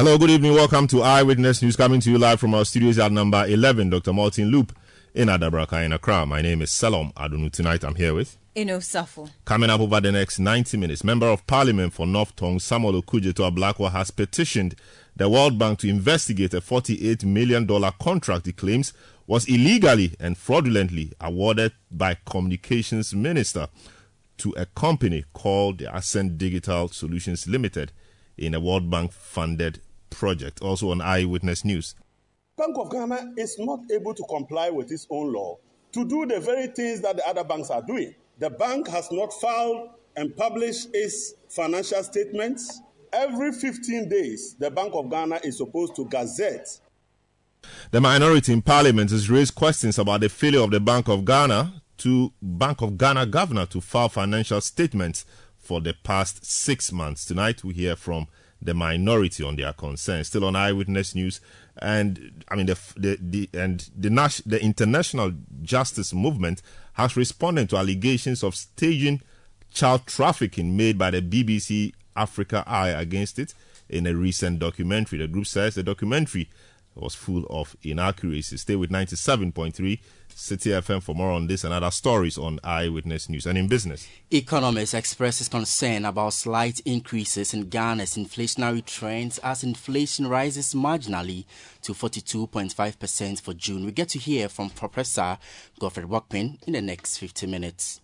Hello, good evening. Welcome to Eyewitness News coming to you live from our studios at number 11, Dr. Martin Loop in Adabraka in Accra. My name is Selorm Adonoo. Tonight I'm here with. Eno Safo. Coming up over the next 90 minutes, Member of Parliament for North Tongu, Samuel Okudzeto Ablakwa, has petitioned the World Bank to investigate a $48 million contract he claims was illegally and fraudulently awarded by Communications Minister to a company called the Ascent Digital Solutions Limited in a World Bank funded project. Also on Eyewitness News. Bank of Ghana is not able to comply with its own law to do the very things that the other banks are doing. The bank has not filed and published its financial statements. Every 15 days, the Bank of Ghana is supposed to gazette. The minority in parliament has raised questions about the failure of the Bank of Ghana to Bank of Ghana governor to file financial statements for the past six months. Tonight, we hear from the minority on their concerns. Still on Eyewitness News, and I mean the the, the and the Nash, the international justice movement has responded to allegations of staging child trafficking made by the BBC Africa Eye against it in a recent documentary. The group says the documentary was full of inaccuracies. Stay with 97.3 Citi FM for more on this and other stories on Eyewitness News and in business. Economists expresses concern about slight increases in Ghana's inflationary trends as inflation rises marginally to 42.5% for June. We get to hear from Professor Godfred Walkman in the next 50 minutes.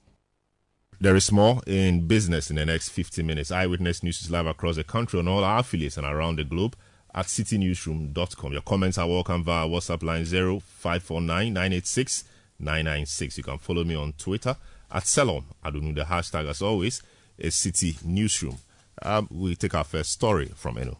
There is more in business in the next 50 minutes. Eyewitness News is live across the country on all our affiliates and around the globe at citinewsroom.com. Your comments are welcome via WhatsApp line 0549 986 996. You can follow me on Twitter at Selorm Adonoo. The hashtag, as always, is Citi Newsroom. Um, we take our first story from Eno.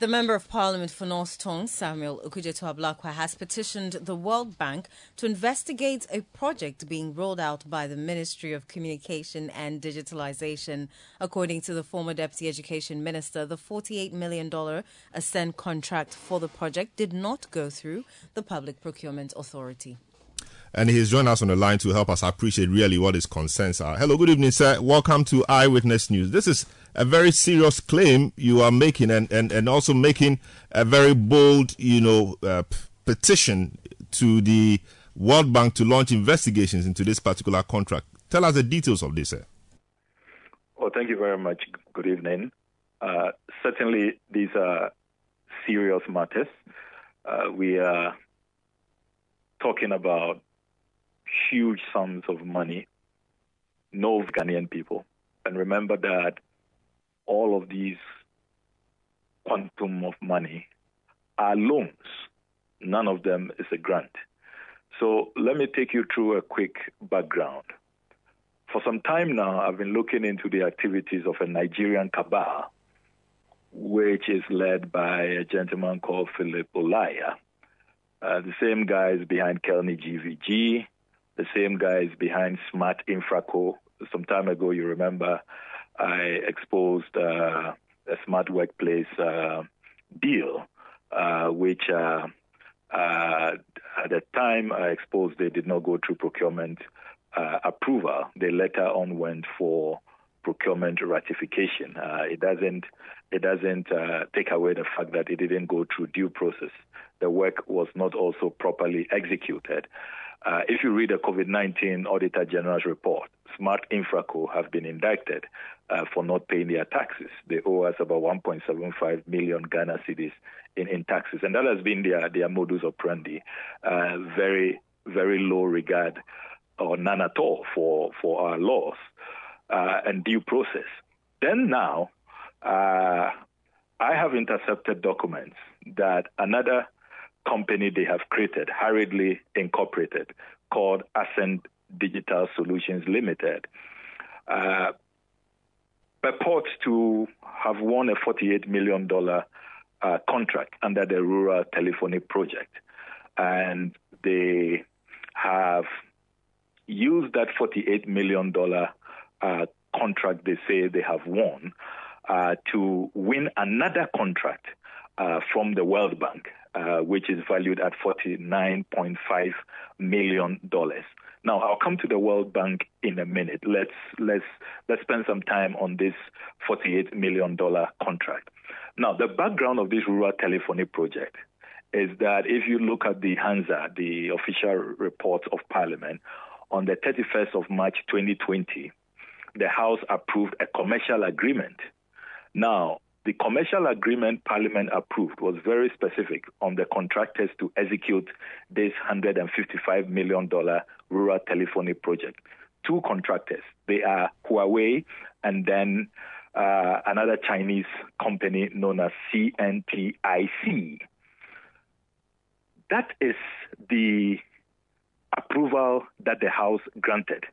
The Member of Parliament for North Tongu, Samuel Ablakwa, has petitioned the World Bank to investigate a project being rolled out by the Ministry of Communication and Digitalization. According to the former Deputy Education Minister, the $48 million Ascent contract for the project did not go through the Public Procurement Authority. And he's joined us on the line to help us appreciate really what his concerns are. Hello, good evening, sir. Welcome to Eyewitness News. This is a very serious claim you are making and, and, and also making a very bold, you know, uh, petition to the World Bank to launch investigations into this particular contract. Tell us the details of this, sir. Well, thank you very much. Good evening. Uh, certainly, these are serious matters. Uh, we are talking about huge sums of money, no Ghanaian people. And remember that all of these quantum of money are loans. None of them is a grant. So let me take you through a quick background. For some time now, I've been looking into the activities of a Nigerian cabal, which is led by a gentleman called Philip Olaya. Uh, the same guys behind Kelni GVG, the same guys behind Smart Infraco. Some time ago, you remember, I exposed uh, a smart workplace uh, deal, uh, which uh, uh, at the time I exposed, they did not go through procurement uh, approval. They later on went for procurement ratification. it doesn't it doesn't take away the fact that it didn't go through due process. The work was not also properly executed. Uh, if you read the COVID 19 Auditor General's report, Smart Infraco have been indicted uh, for not paying their taxes. They owe us about 1.75 million Ghana cedis in, in taxes, and that has been their, their modus operandi. Uh, very, very low regard or none at all for, for our laws uh, and due process. Then now, uh, I have intercepted documents that another company they have created, hurriedly incorporated, called Ascent Digital Solutions Limited, uh, purports to have won a $48 million uh, contract under the Rural Telephony Project. And they have used that $48 million uh, contract they say they have won uh, to win another contract uh, from the World Bank, uh, which is valued at $49.5 million. Now, I'll come to the World Bank in a minute. Let's let's let's spend some time on this $48 million contract. Now, the background of this rural telephony project is that if you look at the Hansard, the official report of Parliament, on the 31st of March 2020, the House approved a commercial agreement. Now, the commercial agreement Parliament approved was very specific on the contractors to execute this $155 million rural telephony project. Two contractors, they are Huawei and then uh, another Chinese company known as CNTIC. That is the approval that the House granted.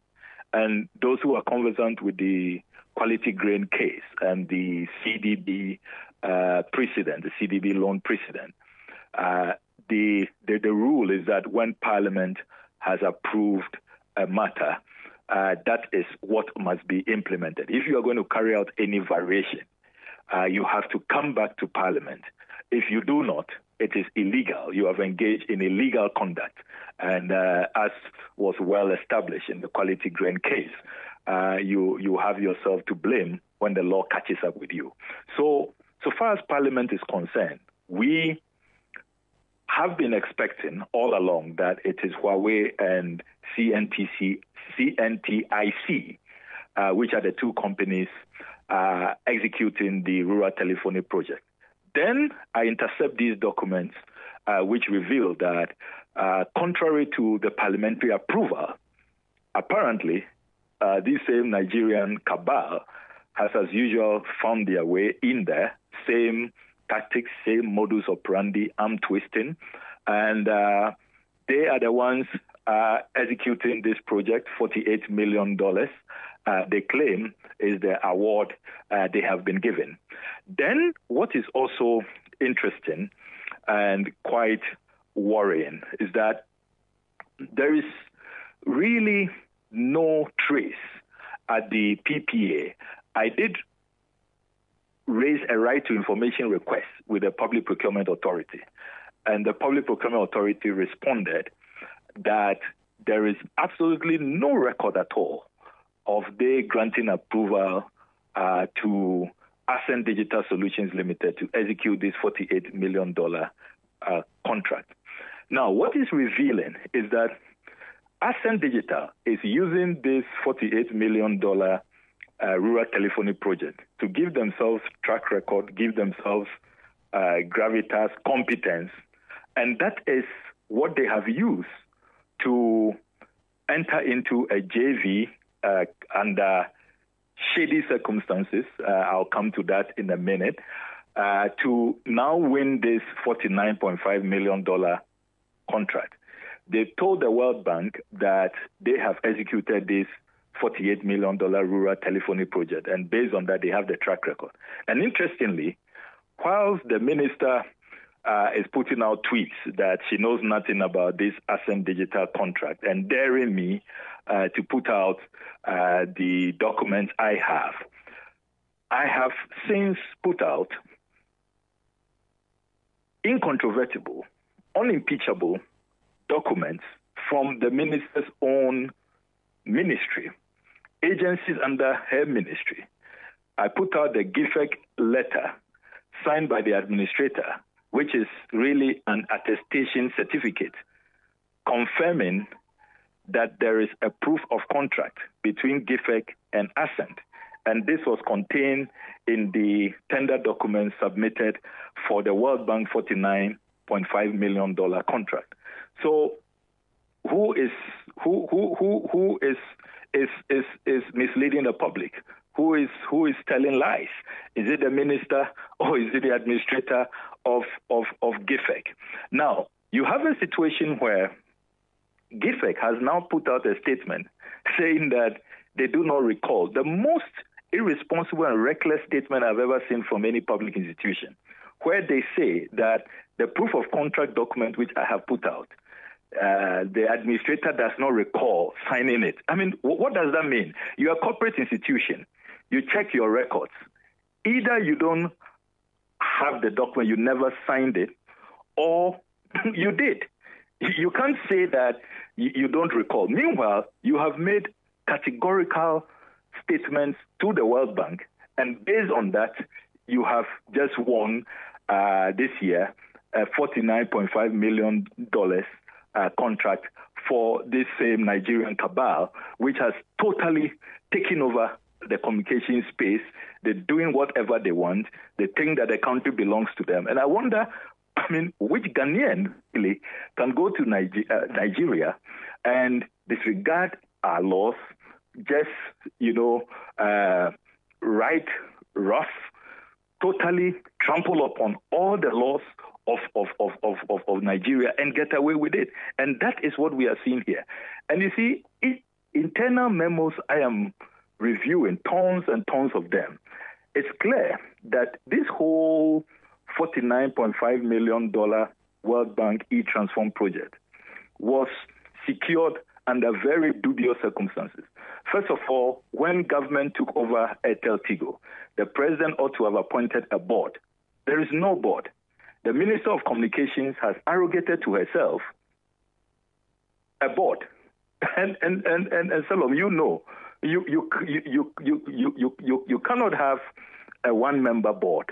And those who are conversant with the quality grain case and the CDB uh, precedent, the CDB loan precedent, uh, the, the, the rule is that when Parliament has approved a matter, uh, that is what must be implemented. If you are going to carry out any variation, uh, you have to come back to Parliament. If you do not, it is illegal. You have engaged in illegal conduct. And uh, as was well established in the quality grain case, uh, you, you have yourself to blame when the law catches up with you. So, so far as Parliament is concerned, we have been expecting all along that it is Huawei and CNTC, CNTIC, uh, which are the two companies uh, executing the rural telephony project. Then I intercept these documents, uh, which reveal that, uh, contrary to the parliamentary approval, apparently uh, this same Nigerian cabal has, as usual, found their way in there. Same tactics, same modus operandi, arm twisting, and uh, they are the ones uh, executing this project. Forty-eight million dollars. Uh, they claim is the award uh, they have been given. Then, what is also interesting and quite worrying is that there is really no trace at the PPA. I did raise a right to information request with the Public Procurement Authority, and the Public Procurement Authority responded that there is absolutely no record at all of they granting approval uh, to Ascent Digital Solutions Limited to execute this $48 million uh, contract. Now, what is revealing is that Ascent Digital is using this $48 million uh, rural telephony project to give themselves track record, give themselves uh, gravitas, competence, and that is what they have used to enter into a JV uh, under shady circumstances. Uh, I'll come to that in a minute. Uh, to now win this $49.5 million contract. They told the World Bank that they have executed this $48 million rural telephony project, and based on that, they have the track record. And interestingly, whilst the minister uh, is putting out tweets that she knows nothing about this Ascent Digital contract and daring me uh, to put out uh, the documents I have. I have since put out incontrovertible, unimpeachable documents from the minister's own ministry, agencies under her ministry. I put out the GIFEC letter signed by the administrator, which is really an attestation certificate confirming that there is a proof of contract between GIFEC and Ascent. And this was contained in the tender documents submitted for the World Bank $49.5 million contract. So who is who who who who is is is is misleading the public? Who is who is telling lies? Is it the minister or is it the administrator of of of GIFEC? Now you have a situation where GIFEC has now put out a statement saying that they do not recall the most irresponsible and reckless statement I've ever seen from any public institution, where they say that the proof of contract document which I have put out, uh, the administrator does not recall signing it. I mean, what does that mean? You're a corporate institution. You check your records. Either you don't have the document, you never signed it, or you did. You can't say that you don't recall. Meanwhile, you have made categorical statements to the World Bank, and based on that, you have just won uh, this year a $49.5 million uh, contract for this same Nigerian cabal, which has totally taken over the communication space. They're doing whatever they want. They think that the country belongs to them. And I wonder, I mean, which Ghanaian really can go to Niger- uh, Nigeria and disregard our laws, just, you know, uh, write rough, totally trample upon all the laws of, of, of, of, of, Nigeria and get away with it. And that is what we are seeing here. And you see, it, internal memos, I am reviewing tons and tons of them. It's clear that this whole $49.5 million World Bank e-transform project was secured under very dubious circumstances. First of all, when government took over Airtel Tigo, the president ought to have appointed a board. There is no board the Minister of Communications has arrogated to herself a board. And and and and, and Selorm, you know, you you you you you you you, cannot have a one-member board.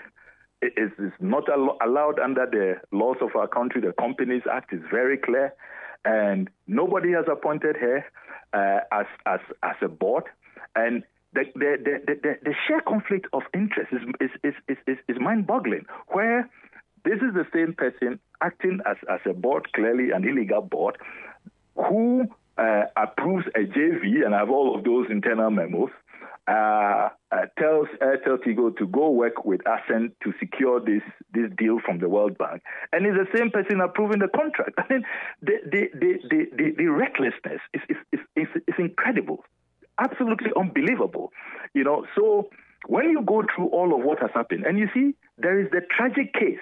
It is, it's not al- allowed under the laws of our country. The Companies Act is very clear, and nobody has appointed her uh, as as as a board. And the, the, the, the, the sheer conflict of interest is, is, is, is, is mind boggling. Where this is the same person acting as, as a board, clearly an illegal board, who uh, approves a JV, and have all of those internal memos, uh, uh, tells Airtel Tigo to go work with Ascent to secure this this deal from the World Bank, and is the same person approving the contract. I mean, the the the the, the, the recklessness is is, is is, is incredible, absolutely unbelievable. You know, so when you go through all of what has happened, and you see there is the tragic case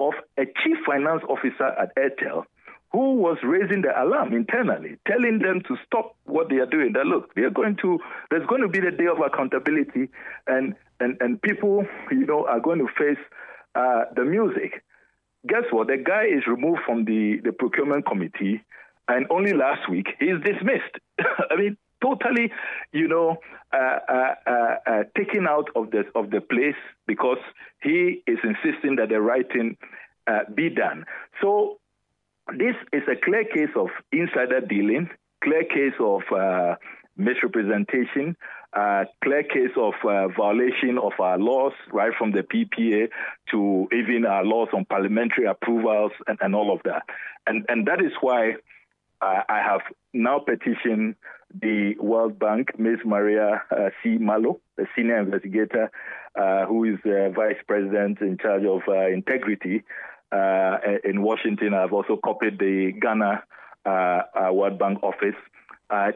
of a chief finance officer at Airtel who was raising the alarm internally, telling them to stop what they are doing. That look, they are going to there's going to be the day of accountability, and and and people, you know, are going to face uh, the music. Guess what? The guy is removed from the the procurement committee, and only last week he's dismissed. I mean, totally, you know, uh, uh, uh, uh, taken out of the of the place because he is insisting that the writing uh, be done. So this is a clear case of insider dealing, clear case of uh, misrepresentation, clear case of violation of our laws, right from the PPA to even our laws on parliamentary approvals and, and all of that. And, and that is why I have now petitioned the World Bank, Ms. Maria uh, C. Malo, the senior investigator, uh, who is uh, vice president in charge of uh, integrity uh, in Washington. I've also copied the Ghana World Bank office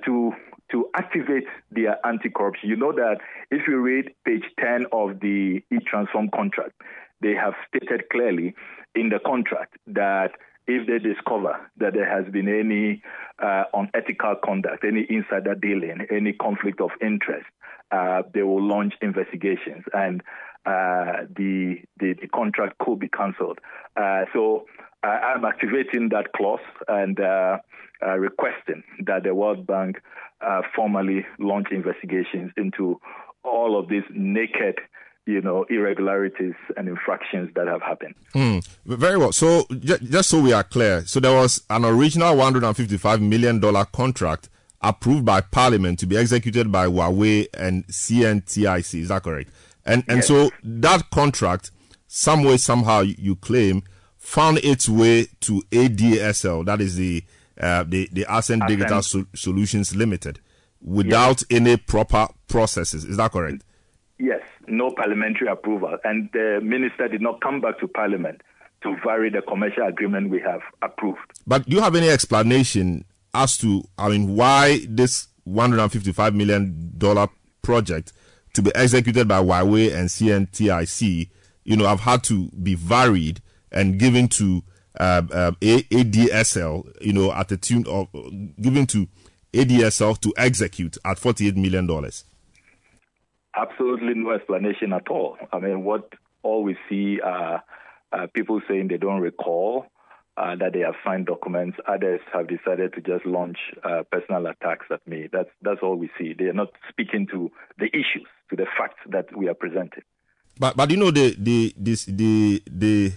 to to activate their anti-corruption. You know that if you read page 10 of the e-transform contract, they have stated clearly in the contract that if they discover that there has been any uh, unethical conduct, any insider dealing, any conflict of interest, uh, they will launch investigations and uh, the, the, the contract could be cancelled. Uh, so uh, I'm activating that clause and uh, requesting that the World Bank formally launch investigations into all of these naked you know, irregularities and infractions that have happened. Mm, very well. So, j- just so we are clear, so there was an original $155 million contract approved by Parliament to be executed by Huawei and CNTIC. Is that correct? And and yes. so that contract, some way somehow you claim, found its way to ADSL. That is the uh, the the Ascent Digital so- Solutions Limited, without yes. any proper processes. Is that correct? Yes, no parliamentary approval, and the minister did not come back to Parliament to vary the commercial agreement we have approved. But do you have any explanation as to, I mean, why this 155 million dollar project to be executed by Huawei and CNTIC you know, have had to be varied and given to uh, uh, ADSL, you know, at the tune of given to ADSL to execute at $48 million? Absolutely no explanation at all. I mean, what all we see are uh, people saying they don't recall uh, that they have signed documents. Others have decided to just launch uh, personal attacks at me. That's that's all we see. They are not speaking to the issues, to the facts that we are presenting. But but you know the the this the the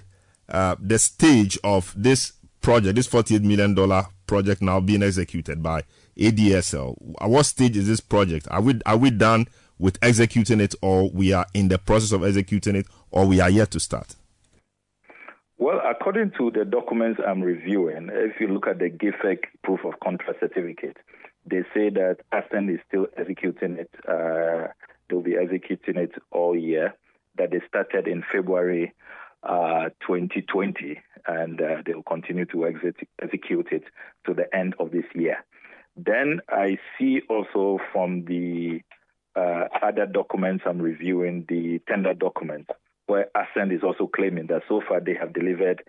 uh, the stage of this project, this forty eight million dollar project now being executed by ADSL. At what stage is this project? Are we are we done with executing it, or we are in the process of executing it, or we are yet to start? Well, according to the documents I'm reviewing, if you look at the GIFEC proof of contract certificate, they say that Ascent is still executing it. Uh, they'll be executing it all year. That they started in February uh, 2020, and uh, they'll continue to exit, execute it to the end of this year. Then I see also from the uh, other documents I'm reviewing, the tender documents, where Ascent is also claiming that so far they have delivered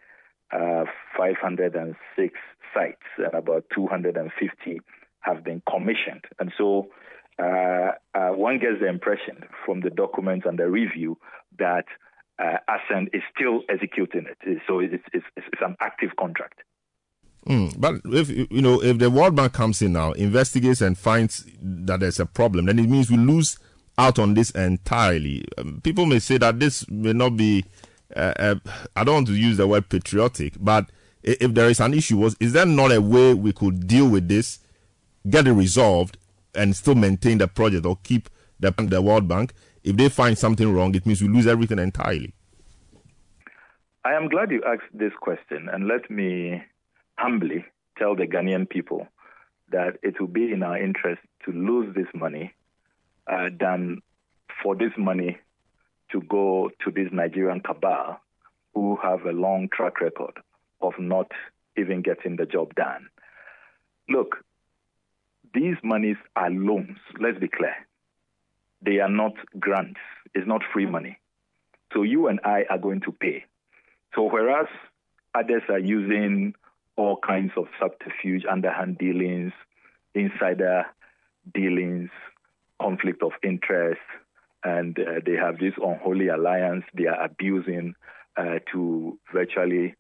uh, 506 sites and about 250 have been commissioned. And so uh, uh, one gets the impression from the documents and the review that uh, Ascent is still executing it. So it's, it's, it's an active contract. Mm, but if you know if the World Bank comes in now, investigates and finds that there's a problem, then it means we lose out on this entirely. Um, people may say that this may not be. Uh, uh, I don't want to use the word patriotic, but if there is an issue, was is there not a way we could deal with this, get it resolved, and still maintain the project or keep the the World Bank? If they find something wrong, it means we lose everything entirely. I am glad you asked this question, and let me humbly tell the Ghanaian people that it will be in our interest to lose this money uh, than for this money to go to this Nigerian cabal who have a long track record of not even getting the job done. Look, these monies are loans, let's be clear. They are not grants, it's not free money. So you and I are going to pay. So whereas others are using all kinds of subterfuge, underhand dealings, insider dealings, conflict of interest, and uh, they have this unholy alliance they are abusing uh, to virtually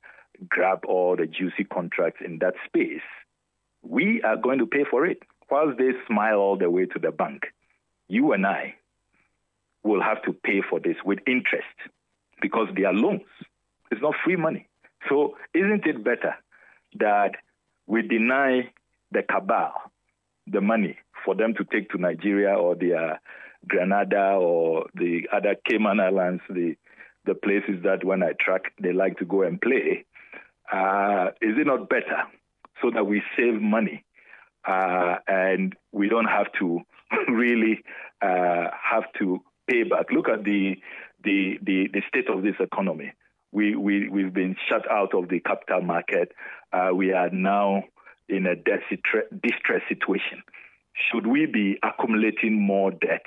grab all the juicy contracts in that space. We are going to pay for it. Whilst they smile all the way to the bank, you and I will have to pay for this with interest because they are loans. It's not free money. So, isn't it better that we deny the cabal the money for them to take to Nigeria or their Granada or the other Cayman Islands, the the places that when I track they like to go and play. Uh, is it not better so that we save money uh, and we don't have to really uh, have to pay back? Look at the, the the the state of this economy. We we we've been shut out of the capital market. Uh, we are now in a distress situation. Should we be accumulating more debt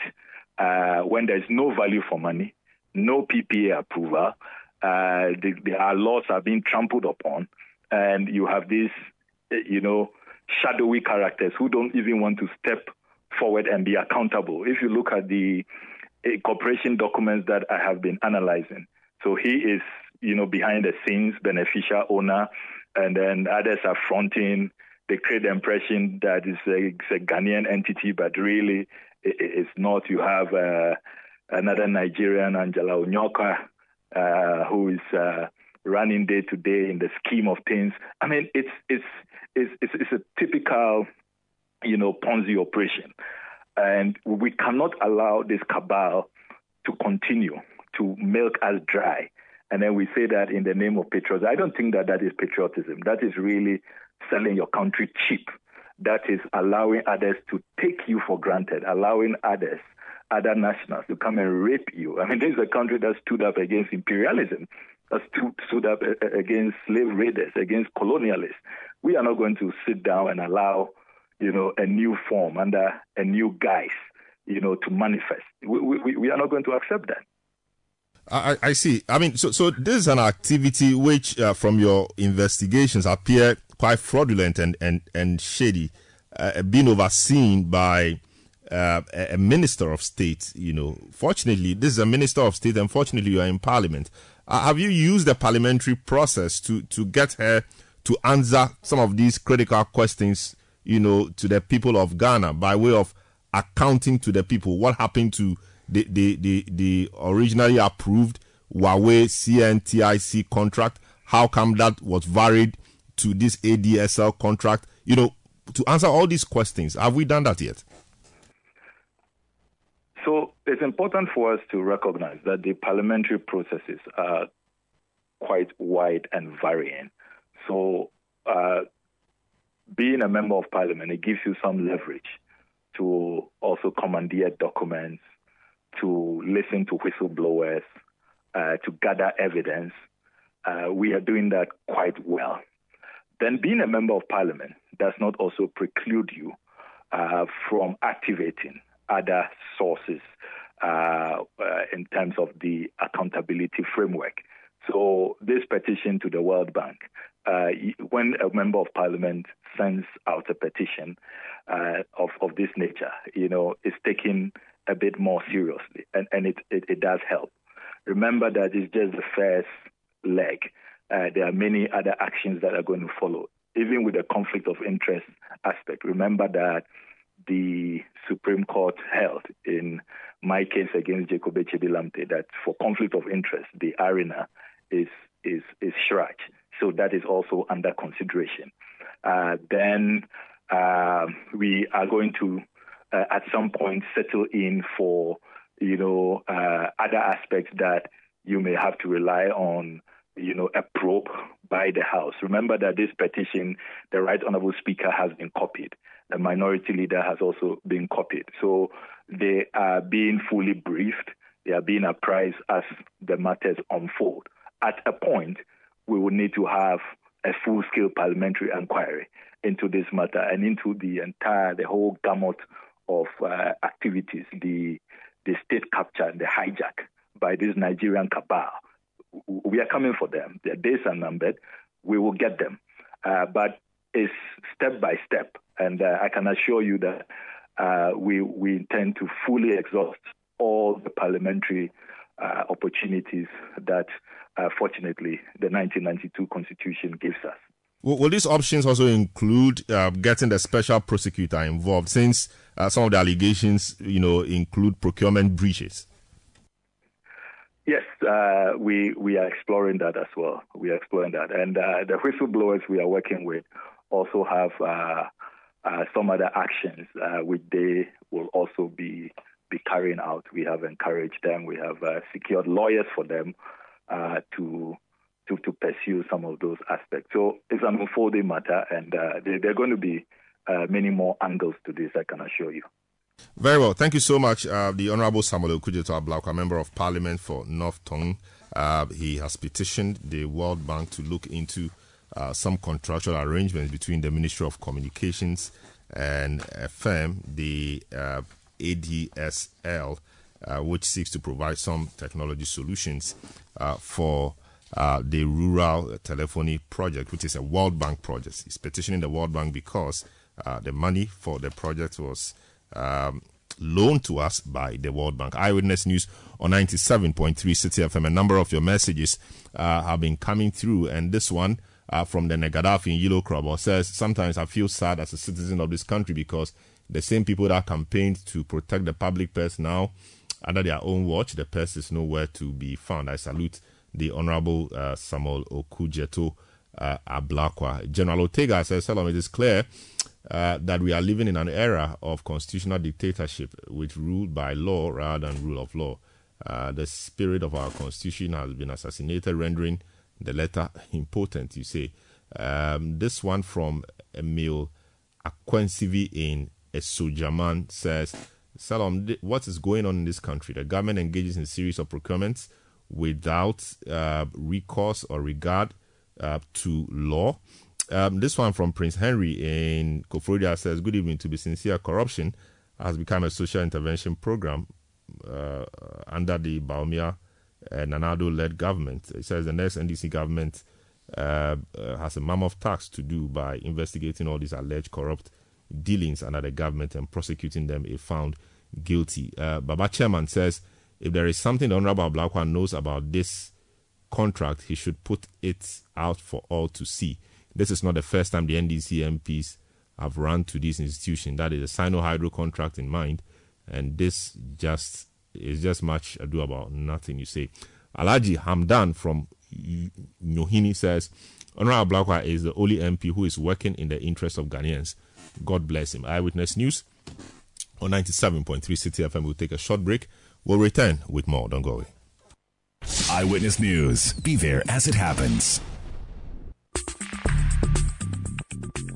uh, when there's no value for money, no PPA approval, uh, the, the, our laws are being trampled upon, and you have these, you know, shadowy characters who don't even want to step forward and be accountable. If you look at the uh, corporation documents that I have been analyzing, so he is, you know, behind the scenes beneficial owner, and then others are fronting they create the impression that it's a, it's a Ghanaian entity, but really it, it's not. You have uh, another Nigerian, Angela Onyoka, uh, who is uh, running day to day in the scheme of things. I mean, it's it's it's it's, it's a typical, you know, Ponzi operation, and we cannot allow this cabal to continue to milk us dry. And then we say that in the name of patriotism. I don't think that that is patriotism. That is really selling your country cheap. That is allowing others to take you for granted, allowing others, other nationals to come and rape you. I mean, this is a country that stood up against imperialism, that stood, up against slave raiders, against colonialists. We are not going to sit down and allow, you know, a new form under a new guise, you know, to manifest. We, we, we are not going to accept that. I, I see. I mean, so so this is an activity which, uh, from your investigations, appear quite fraudulent and and and shady, uh, being overseen by uh, a minister of state. You know, fortunately, this is a minister of state, and fortunately, you are in parliament. Uh, have you used the parliamentary process to to get her to answer some of these critical questions? You know, to the people of Ghana by way of accounting to the people what happened to the the the, the originally approved Huawei CNTIC contract. How come that was varied to this ADSL contract? You know, to answer all these questions, have we done that yet? So it's important for us to recognize that the parliamentary processes are quite wide and varying. So, uh, being a member of parliament, it gives you some leverage to also commandeer documents, to listen to whistleblowers, uh, to gather evidence. Uh, we are doing that quite well. Then, being a member of parliament does not also preclude you uh, from activating other sources uh, uh, in terms of the accountability framework. So, this petition to the World Bank, uh, when a member of parliament sends out a petition of, of this nature, you know, it's taken a bit more seriously, and, and it, it, it does help. Remember that it's just the first leg. Uh, there are many other actions that are going to follow. Even with the conflict of interest aspect, remember that the Supreme Court held in my case against Jacob Echebi that for conflict of interest, the arena is is is CHRAJ. So that is also under consideration. Uh, then uh, we are going to uh, at some point settle in for you know uh, other aspects that you may have to rely on you know a probe by the House. Remember that this petition, the Right Honourable Speaker has been copied. The Minority Leader has also been copied. So they are being fully briefed. They are being apprised as the matters unfold. At a point, we will need to have a full-scale parliamentary inquiry into this matter and into the entire, the whole gamut of uh, activities, the the state capture and the hijack by this Nigerian cabal. We are coming for them. Their days are numbered. We will get them, uh, but it's step by step. And uh, I can assure you that uh, we we intend to fully exhaust all the parliamentary uh, opportunities that, uh, fortunately, the 1992 Constitution gives us. Will, will these options also include uh, getting the special prosecutor involved, since uh, some of the allegations, you know, include procurement breaches? Yes, uh, we we are exploring that as well. We are exploring that, and uh, the whistleblowers we are working with also have uh, uh, some other actions which they will also be be carrying out. We have encouraged them. We have secured lawyers for them to to, to pursue some of those aspects. So it's an unfolding matter, and uh, there, are going to be uh, many more angles to this, I can assure you. Very well. Thank you so much, Uh, the Honorable Samuel Okudzeto Ablakwa, Member of Parliament for North Tongu, uh, he has petitioned the World Bank to look into uh, some contractual arrangements between the Ministry of Communications and a firm, the uh, ADSL, which seeks to provide some technology solutions for uh, the Rural Telephony Project, which is a World Bank project. He's petitioning the World Bank because uh, the money for the project was um, loaned to us by the World Bank. Eyewitness News on 97.3 Citi FM. A number of your messages uh, have been coming through, and this one uh, from the Negadafi in Yellow Crab says, Sometimes I feel sad as a citizen of this country because the same people that campaigned to protect the public purse now, under their own watch, the purse is nowhere to be found. I salute the Honorable uh, Samuel Okudzeto uh, Ablakwa. General Ortega says, Salam, it is clear uh, that we are living in an era of constitutional dictatorship, which ruled by law rather than rule of law. Uh, the spirit of our constitution has been assassinated, rendering the letter impotent, you say. Um, this one from Emil Akwensivi in Esojaman says, Salam, what is going on in this country? The government engages in a series of procurements without uh, recourse or regard uh, to law. Um, this one from Prince Henry in Koforidua says, Good evening. To be sincere, corruption has become a social intervention program uh, under the Bawumia uh, Nana-Addo led government. It says the next NDC government uh, uh, has a mammoth task to do by investigating all these alleged corrupt dealings under the government and prosecuting them if found guilty. Uh, Baba Chairman says if there is something the Honorable Ablakwa knows about this contract, he should put it out for all to see. This is not the first time the NDC MPs have run to this institution. That is a Sino Hydro contract in mind, and this just is just much ado about nothing. You say, Alaji Hamdan from Nyohini says, Honorable Ablakwa is the only MP who is working in the interest of Ghanaians. God bless him. Eyewitness News on 97.3 Citi FM. We'll take a short break. We'll return with more. Don't go away. Eyewitness News. Be there as it happens.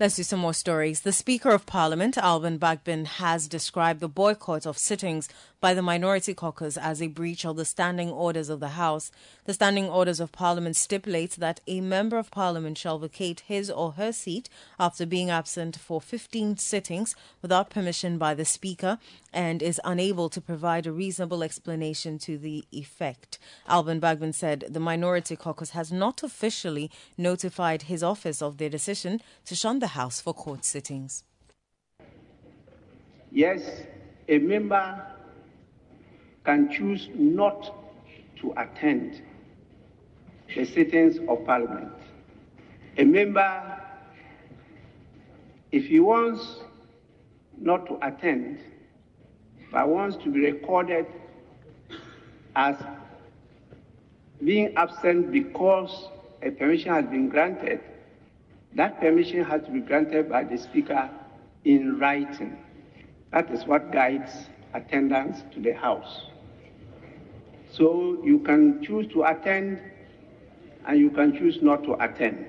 Let's do some more stories. The Speaker of Parliament, Alban Bagbin, has described the boycott of sittings by the Minority Caucus as a breach of the standing orders of the House. The standing orders of Parliament stipulate that a Member of Parliament shall vacate his or her seat after being absent for 15 sittings without permission by the Speaker and is unable to provide a reasonable explanation to the effect. Alban Bagbin said the Minority Caucus has not officially notified his office of their decision to shun the House for court sittings. Yes, a member can choose not to attend the sittings of Parliament. A member, if he wants not to attend, but wants to be recorded as being absent because a permission has been granted, that permission has to be granted by the Speaker in writing. That is what guides attendance to the House. So you can choose to attend and you can choose not to attend.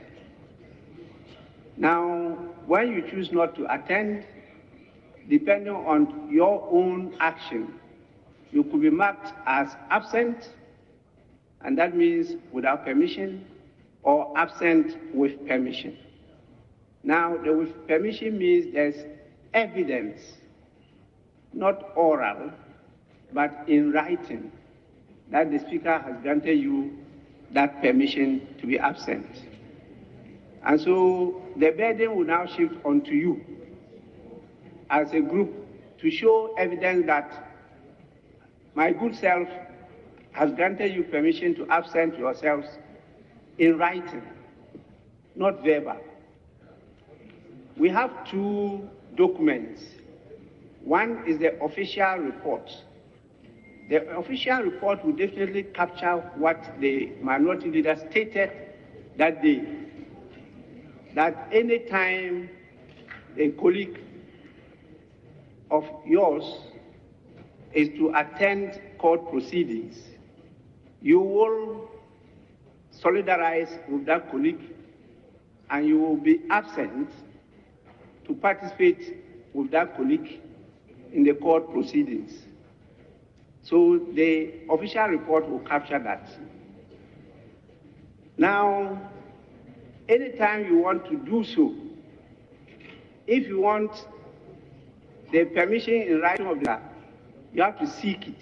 Now, when you choose not to attend, depending on your own action, you could be marked as absent, and that means without permission, or absent with permission. Now, the permission means there's evidence, not oral, but in writing, that the Speaker has granted you that permission to be absent. And so the burden will now shift onto you as a group to show evidence that my good self has granted you permission to absent yourselves in writing, not verbal. We have two documents. One is the official report. The official report will definitely capture what the minority leader stated that day. That any time a colleague of yours is to attend court proceedings, you will solidarize with that colleague and you will be absent to participate with that colleague in the court proceedings. So the official report will capture that. Now, anytime you want to do so, if you want the permission in writing of that, you have to seek it.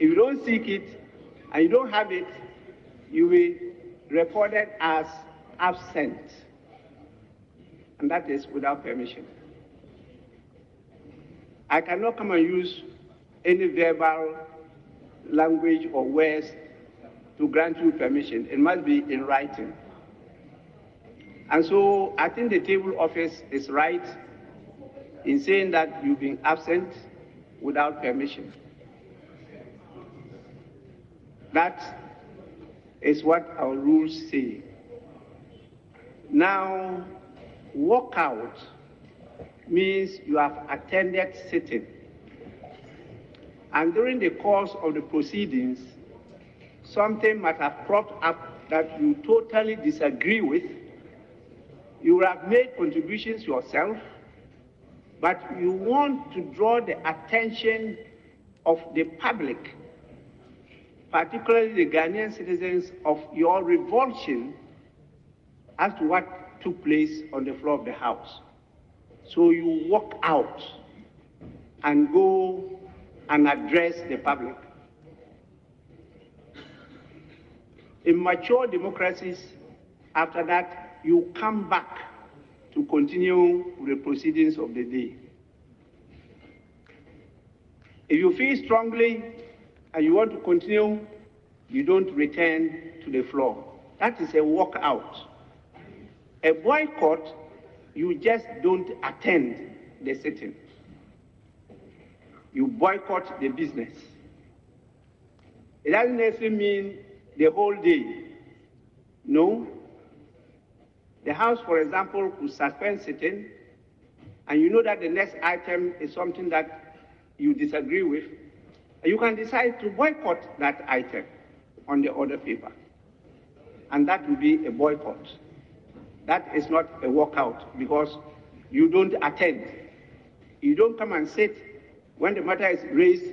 If you don't seek it and you don't have it, you will be recorded as absent. And that is without permission. I cannot come and use any verbal language or words to grant you permission. It must be in writing. And so I think the table office is right in saying that you've been absent without permission. That is what our rules say. Now, walkout means you have attended sitting. And during the course of the proceedings, something might have cropped up that you totally disagree with. You have made contributions yourself but you want to draw the attention of the public, particularly the Ghanaian citizens, of your revulsion as to what took place on the floor of the House. So you walk out and go and address the public. In mature democracies, after that, you come back to continue the proceedings of the day. If you feel strongly and you want to continue, you don't return to the floor. That is a walkout. A boycott, you just don't attend the sitting. You boycott the business. It doesn't necessarily mean the whole day. No, the House, for example, could suspend sitting, and you know that the next item is something that you disagree with, you can decide to boycott that item on the order paper. And that will be a boycott. That is not a walkout because you don't attend. You don't come and sit when the matter is raised,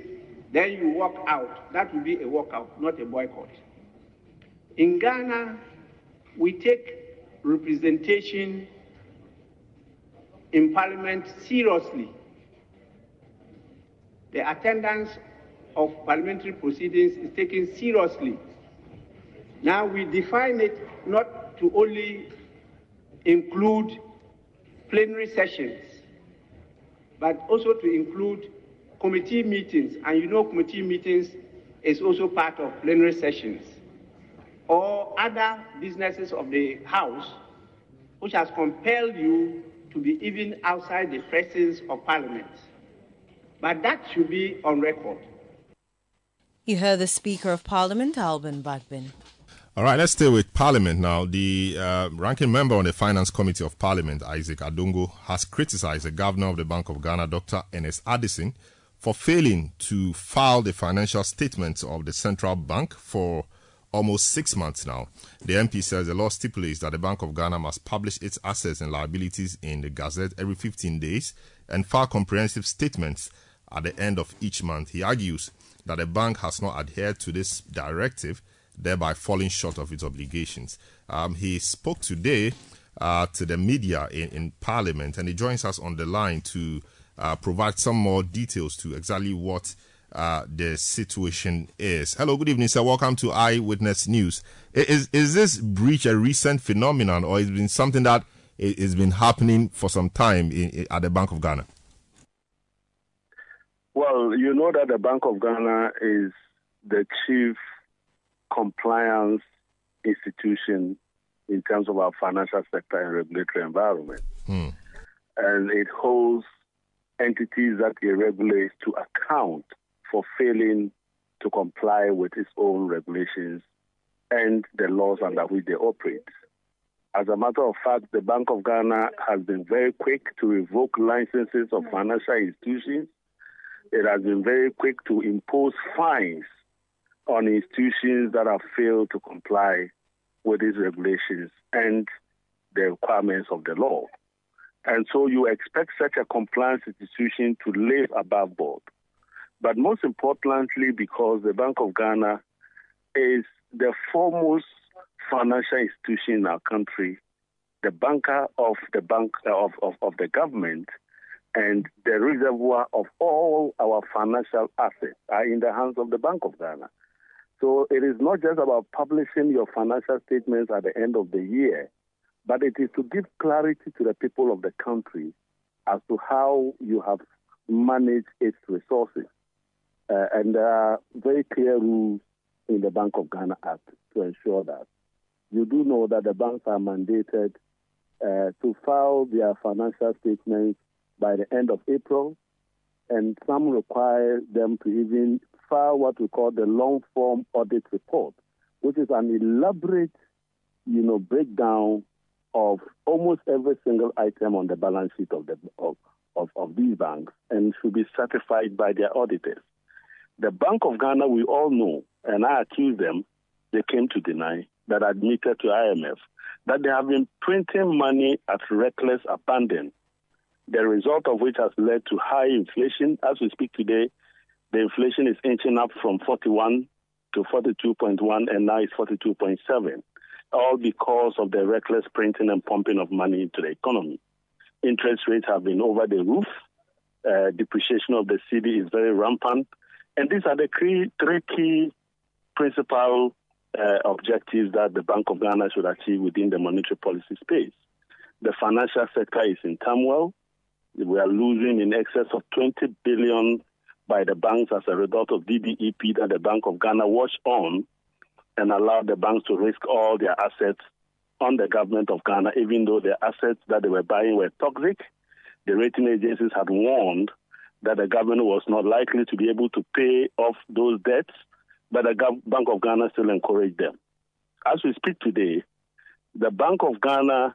then you walk out. That will be a walkout, not a boycott. In Ghana, we take representation in parliament seriously. The attendance of parliamentary proceedings is taken seriously. Now we define it not to only include plenary sessions, but also to include committee meetings. And you know committee meetings is also part of plenary sessions or other businesses of the House which has compelled you to be even outside the presence of Parliament. But that should be on record. You heard the Speaker of Parliament, Alban Bagbin. All right, let's stay with Parliament now. The uh, ranking member on the Finance Committee of Parliament, Isaac Adongo, has criticized the Governor of the Bank of Ghana, Dr. Ernest Addison, for failing to file the financial statements of the central bank for almost six months now. The MP says the law stipulates that the Bank of Ghana must publish its assets and liabilities in the Gazette every 15 days and file comprehensive statements at the end of each month. He argues that the bank has not adhered to this directive, thereby falling short of its obligations. Um, he spoke today uh, to the media in, in, Parliament and he joins us on the line to uh, provide some more details to exactly what uh, the situation is. Hello, good evening, sir. Welcome to Eyewitness News. Is is this breach a recent phenomenon, or has been something that has been happening for some time in, in, at the Bank of Ghana? Well, you know that the Bank of Ghana is the chief compliance institution in terms of our financial sector and regulatory environment. Hmm. And it holds entities that it regulates to account for failing to comply with its own regulations and the laws under which they operate. As a matter of fact, the Bank of Ghana has been very quick to revoke licenses of financial institutions. It has been very quick to impose fines on institutions that have failed to comply with these regulations and the requirements of the law. And so you expect such a compliance institution to live above board. But most importantly, because the Bank of Ghana is the foremost financial institution in our country, the banker of the bank uh, of, of, of the government, and the reservoir of all our financial assets are in the hands of the Bank of Ghana. So it is not just about publishing your financial statements at the end of the year, but it is to give clarity to the people of the country as to how you have managed its resources. Uh, and there are very clear rules in the Bank of Ghana Act to ensure that. You do know that the banks are mandated uh, to file their financial statements by the end of April, and some require them to even file what we call the long form audit report, which is an elaborate, you know, breakdown of almost every single item on the balance sheet of the of, of, of these banks and should be certified by their auditors. The Bank of Ghana, we all know, and I accuse them, they came to deny, that admitted to IMF, that they have been printing money at reckless abandon. the result of which has led to high inflation. As we speak today, the inflation is inching up from 41 to 42.1 and now it's 42.7, all because of the reckless printing and pumping of money into the economy. Interest rates have been over the roof. Uh, depreciation of the cedi is very rampant. And these are the three, three key principal uh, objectives that the Bank of Ghana should achieve within the monetary policy space. The financial sector is in turmoil. We are losing in excess of 20 billion by the banks as a result of DDEP that the Bank of Ghana watched on and allowed the banks to risk all their assets on the government of Ghana, even though the assets that they were buying were toxic. The rating agencies had warned that the government was not likely to be able to pay off those debts, but the Bank of Ghana still encouraged them. As we speak today, the Bank of Ghana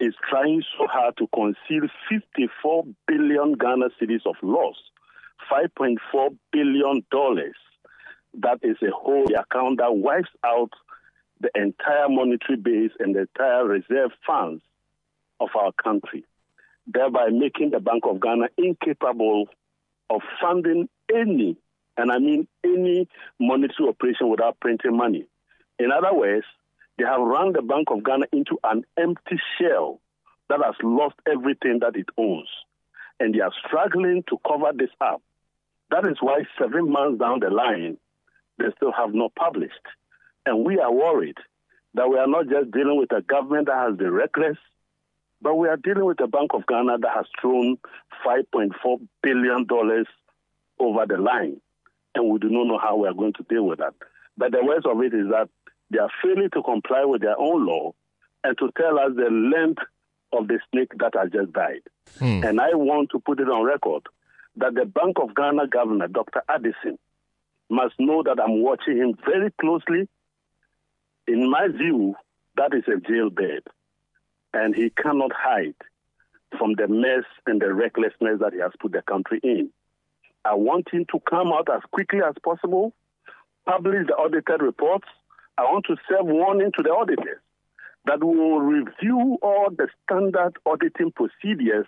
is trying so hard to conceal 54 billion Ghana cedis of loss, 5.4 billion dollars. That is a whole account that wipes out the entire monetary base and the entire reserve funds of our country, thereby making the Bank of Ghana incapable of funding any, and I mean any monetary operation without printing money. In other words, they have run the Bank of Ghana into an empty shell that has lost everything that it owns. And they are struggling to cover this up. That is why seven months down the line, they still have not published. And we are worried that we are not just dealing with a government that has been reckless, but we are dealing with a Bank of Ghana that has thrown $5.4 billion over the line. And we do not know how we are going to deal with that. But the worst of it is that they are failing to comply with their own law and to tell us the length of the snake that has just died. Hmm. And I want to put it on record that the Bank of Ghana governor, Dr. Addison, must know that I'm watching him very closely. In my view, that is a jailbird, and he cannot hide from the mess and the recklessness that he has put the country in. I want him to come out as quickly as possible, publish the audited reports, I want to serve warning to the auditors that will review all the standard auditing procedures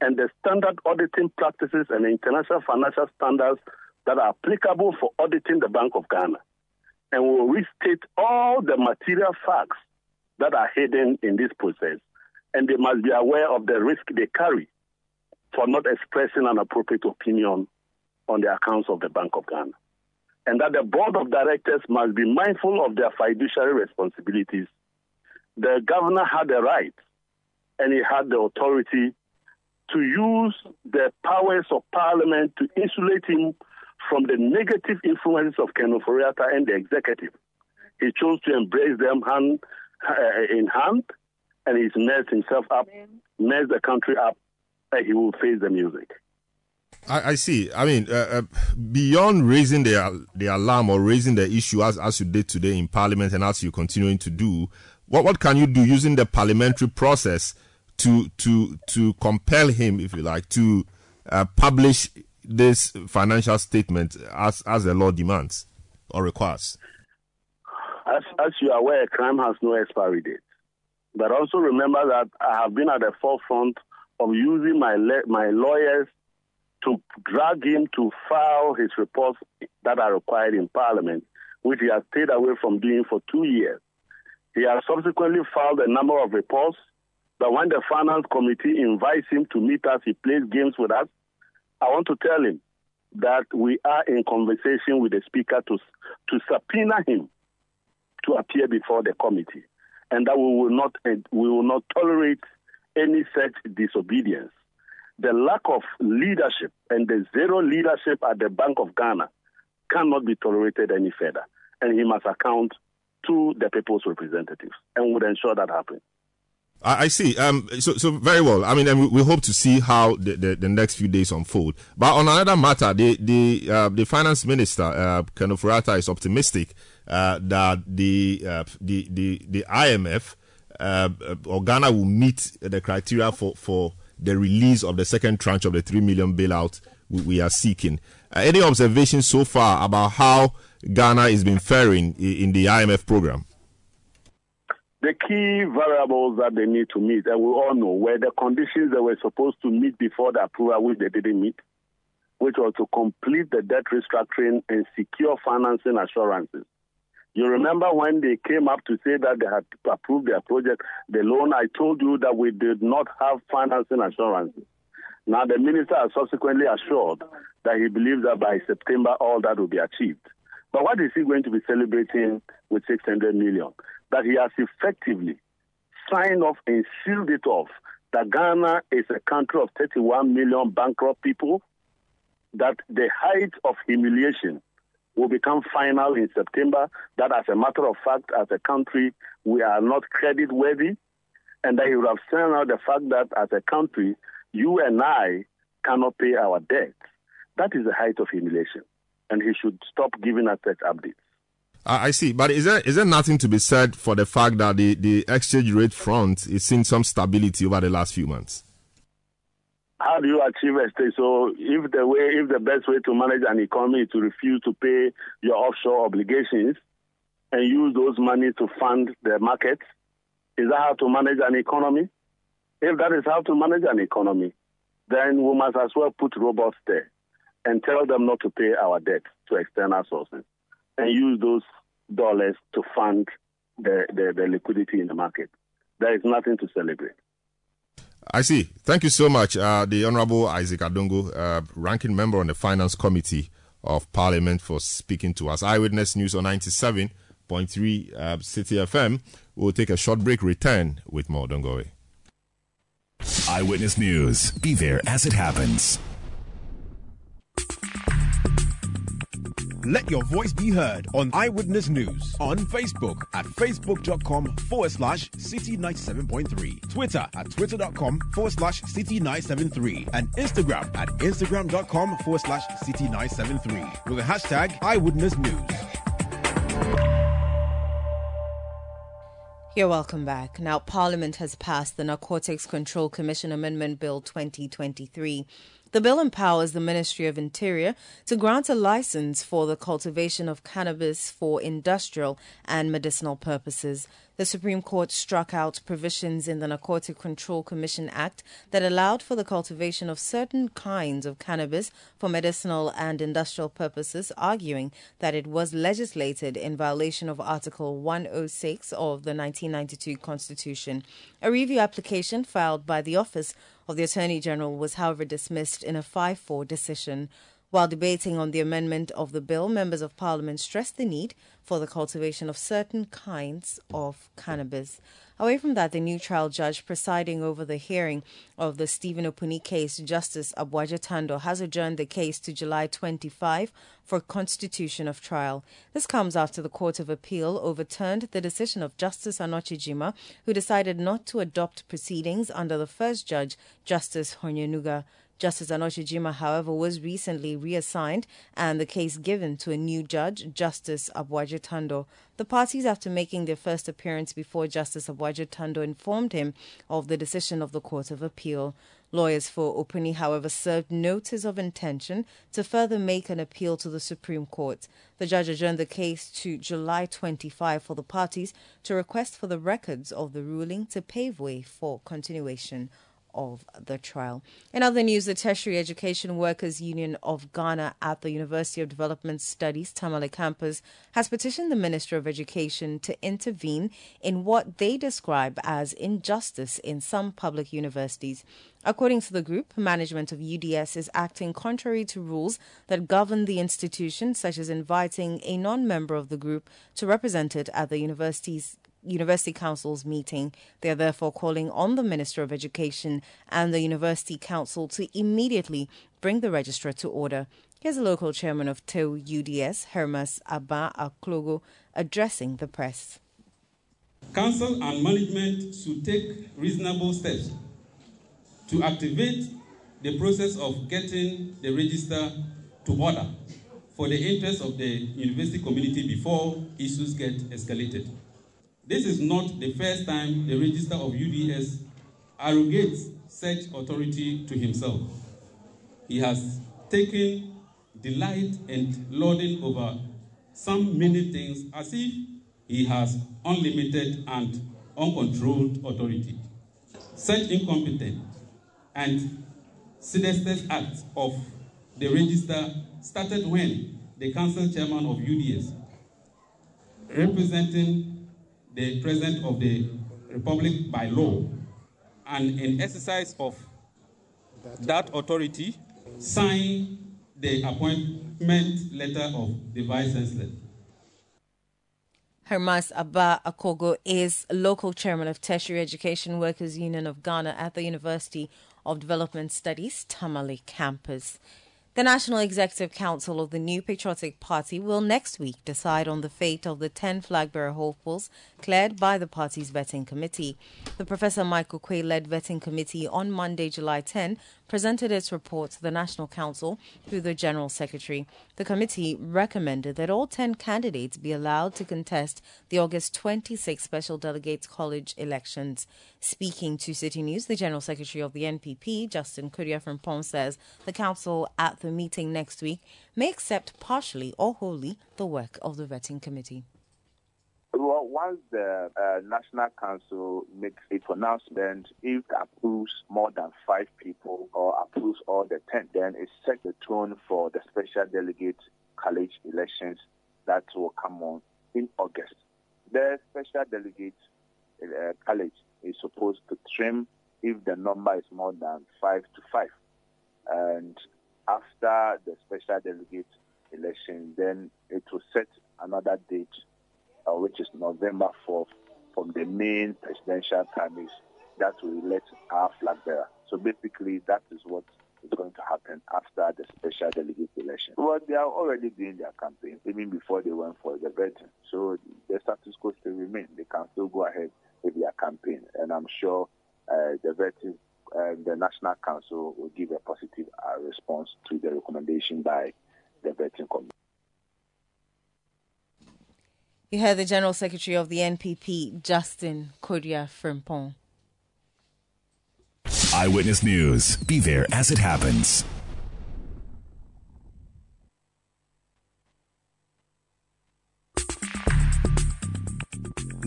and the standard auditing practices and international financial standards that are applicable for auditing the Bank of Ghana. And will restate all the material facts that are hidden in this process. And they must be aware of the risk they carry for not expressing an appropriate opinion on the accounts of the Bank of Ghana and that the board of directors must be mindful of their fiduciary responsibilities. The governor had the right and he had the authority to use the powers of parliament to insulate him from the negative influences of Ken Ofori-Atta and the executive. He chose to embrace them hand uh, in hand, and he's messed himself up, messed the country up, and he will face the music. I, I see. I mean, uh, uh, beyond raising the the alarm or raising the issue as as you did today in Parliament and as you're continuing to do, what what can you do using the parliamentary process to to to compel him, if you like, to uh, publish this financial statement as as the law demands or requires? As as you are aware, crime has no expiry date. But also remember that I have been at the forefront of using my le- my lawyers to drag him to file his reports that are required in Parliament, which he has stayed away from doing for two years. He has subsequently filed a number of reports, but when the Finance Committee invites him to meet us, he plays games with us. I want to tell him that we are in conversation with the Speaker to, to subpoena him to appear before the committee, and that we will not, we will not tolerate any such disobedience the lack of leadership and the zero leadership at the Bank of Ghana cannot be tolerated any further. And he must account to the people's representatives and would ensure that happens. I see. Um, so, so very well. I mean, we, we hope to see how the, the, the, next few days unfold. But on another matter, the the uh, the finance minister, uh, Ken Ofori-Atta, is optimistic uh, that the uh, the the the IMF uh, or Ghana will meet the criteria for for the release of the second tranche of the 3 million bailout we, we are seeking. Uh, any observations so far about how Ghana has been faring in, the IMF program? the key variables that they need to meet, and we all know, were the conditions they were supposed to meet before the approval, which they didn't meet, which was to complete the debt restructuring and secure financing assurances. You remember when they came up to say that they had approved their project, the loan, I told you that we did not have financing assurances. Now, the minister has subsequently assured that he believes that by September all that will be achieved. But what is he going to be celebrating with 600 million? That he has effectively signed off and sealed it off that Ghana is a country of 31 million bankrupt people, that the height of humiliation will become final in September, that as a matter of fact, as a country, we are not credit worthy, and that he would have signed out the fact that as a country, you and I cannot pay our debts. That is the height of humiliation and he should stop giving us such updates. I see, but is there is there nothing to be said for the fact that the, the exchange rate front is seeing some stability over the last few months? How do you achieve a state? So, if the way, if the best way to manage an economy is to refuse to pay your offshore obligations and use those money to fund the markets, is that how to manage an economy? If that is how to manage an economy, then we must as well put robots there and tell them not to pay our debt to external sources and use those dollars to fund the, the, the liquidity in the market. There is nothing to celebrate. I see. Thank you so much, uh, the Honorable Isaac Adongo, uh, ranking member on the Finance Committee of Parliament, for speaking to us. Eyewitness News on 97.3 uh, Citi FM. We'll take a short break, return with more. Don't go away. Eyewitness News. Be there as it happens. Let your voice be heard on Eyewitness News on Facebook at facebook.com forward slash citi 97.3, Twitter at twitter.com forward slash citi 973, and Instagram at instagram.com forward slash citi 973 with the hashtag Eyewitness News. You're welcome back. Now, Parliament has passed the Narcotics Control Commission Amendment Bill 2023. The bill empowers the Ministry of Interior to grant a license for the cultivation of cannabis for industrial and medicinal purposes. The Supreme Court struck out provisions in the Narcotic Control Commission Act that allowed for the cultivation of certain kinds of cannabis for medicinal and industrial purposes, arguing that it was legislated in violation of Article 106 of the 1992 Constitution. A review application filed by the Office of the Attorney General was, however, dismissed in a 5 4 decision. While debating on the amendment of the bill, members of parliament stressed the need for the cultivation of certain kinds of cannabis. Away from that, the new trial judge presiding over the hearing of the Stephen Opuni case, Justice Aboagye Tandoh, has adjourned the case to July 25 for constitution of trial. This comes after the Court of Appeal overturned the decision of Justice Anoche Gyimah, who decided not to adopt proceedings under the first judge, Justice Honyenuga. Justice Anoche Gyimah, however, was recently reassigned and the case given to a new judge, Justice Aboagye Tandoh. The parties, after making their first appearance before Justice Aboagye Tandoh, informed him of the decision of the Court of Appeal. Lawyers for Opuni, however, served notice of intention to further make an appeal to the Supreme Court. The judge adjourned the case to July 25 for the parties to request for the records of the ruling to pave way for continuation of the trial. In other news, the Tertiary Education Workers Union of Ghana at the University of Development Studies Tamale campus has petitioned the Minister of Education to intervene in what they describe as injustice in some public universities. According to the group, management of UDS is acting contrary to rules that govern the institution, such as inviting a non member of the group to represent it at the university's University Council's meeting. They are therefore calling on the Minister of Education and the University Council to immediately bring the registrar to order. Here's a local chairman of TEU UDS, Hermas Abba Aklogo, addressing the press. Council and management should take reasonable steps to activate the process of getting the register to order for the interest of the university community before issues get escalated. This is not the first time the Register of UDS arrogates such authority to himself. He has taken delight in lording over some many things as if he has unlimited and uncontrolled authority. Such incompetent and sinister acts of the register started when the council chairman of UDS, representing the president of the republic by law, and in exercise of that authority, signed the appointment letter of the vice chancellor. Hermas Abba Akogo is local chairman of Tertiary Education Workers Union of Ghana at the University of Development Studies, Tamale campus. The National Executive Council of the New Patriotic Party will next week decide on the fate of the 10 flag bearer hopefuls cleared by the party's vetting committee. The Professor Mike Oquaye led vetting committee on Monday, July 10, presented its report to the National Council through the General Secretary. The committee recommended that all 10 candidates be allowed to contest the August 26 Special Delegates College elections. Speaking to Citi News, the General Secretary of the NPP, Justin Kodua Frimpong, says the Council at the meeting next week may accept partially or wholly the work of the vetting committee. Well, once the uh, National Council makes a pronouncement, if it approves more than five people or approves all the ten, then it sets the tone for the special delegate college elections that will come on in August. The special delegate uh, college is supposed to trim if the number is more than five to five. And after the special delegate election, then it will set another date uh, which is November 4th, from the main presidential primaries that will elect our flag bearer. So basically, that is what is going to happen after the special delegate election. Well, they are already doing their campaign, even before they went for the vetting. So the status quo still remains. They can still go ahead with their campaign. And I'm sure uh, the vetting, uh, the National Council will give a positive uh, response to the recommendation by the vetting committee. You heard the General Secretary of the NPP, Justin Kodua Frimpong. Eyewitness News. Be there as it happens.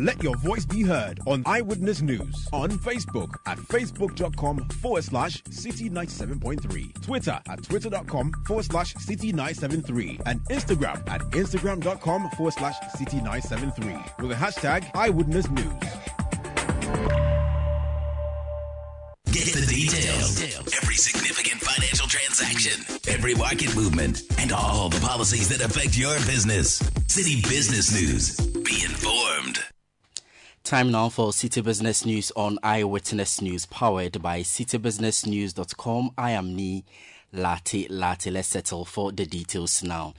Let your voice be heard on Eyewitness News on Facebook at facebook.com forward slash citi 97.3, Twitter at twitter.com forward slash citi 973, and Instagram at instagram.com forward slash citi 973 with the hashtag Eyewitness News. Get the details. Every significant financial transaction, every market movement, and all the policies that affect your business. Citi Business News. Be informed. Time now for Citi Business News on Eyewitness News, powered by citibusinessnews.com. I am Nii Larte Lartey. Let's settle for the details now.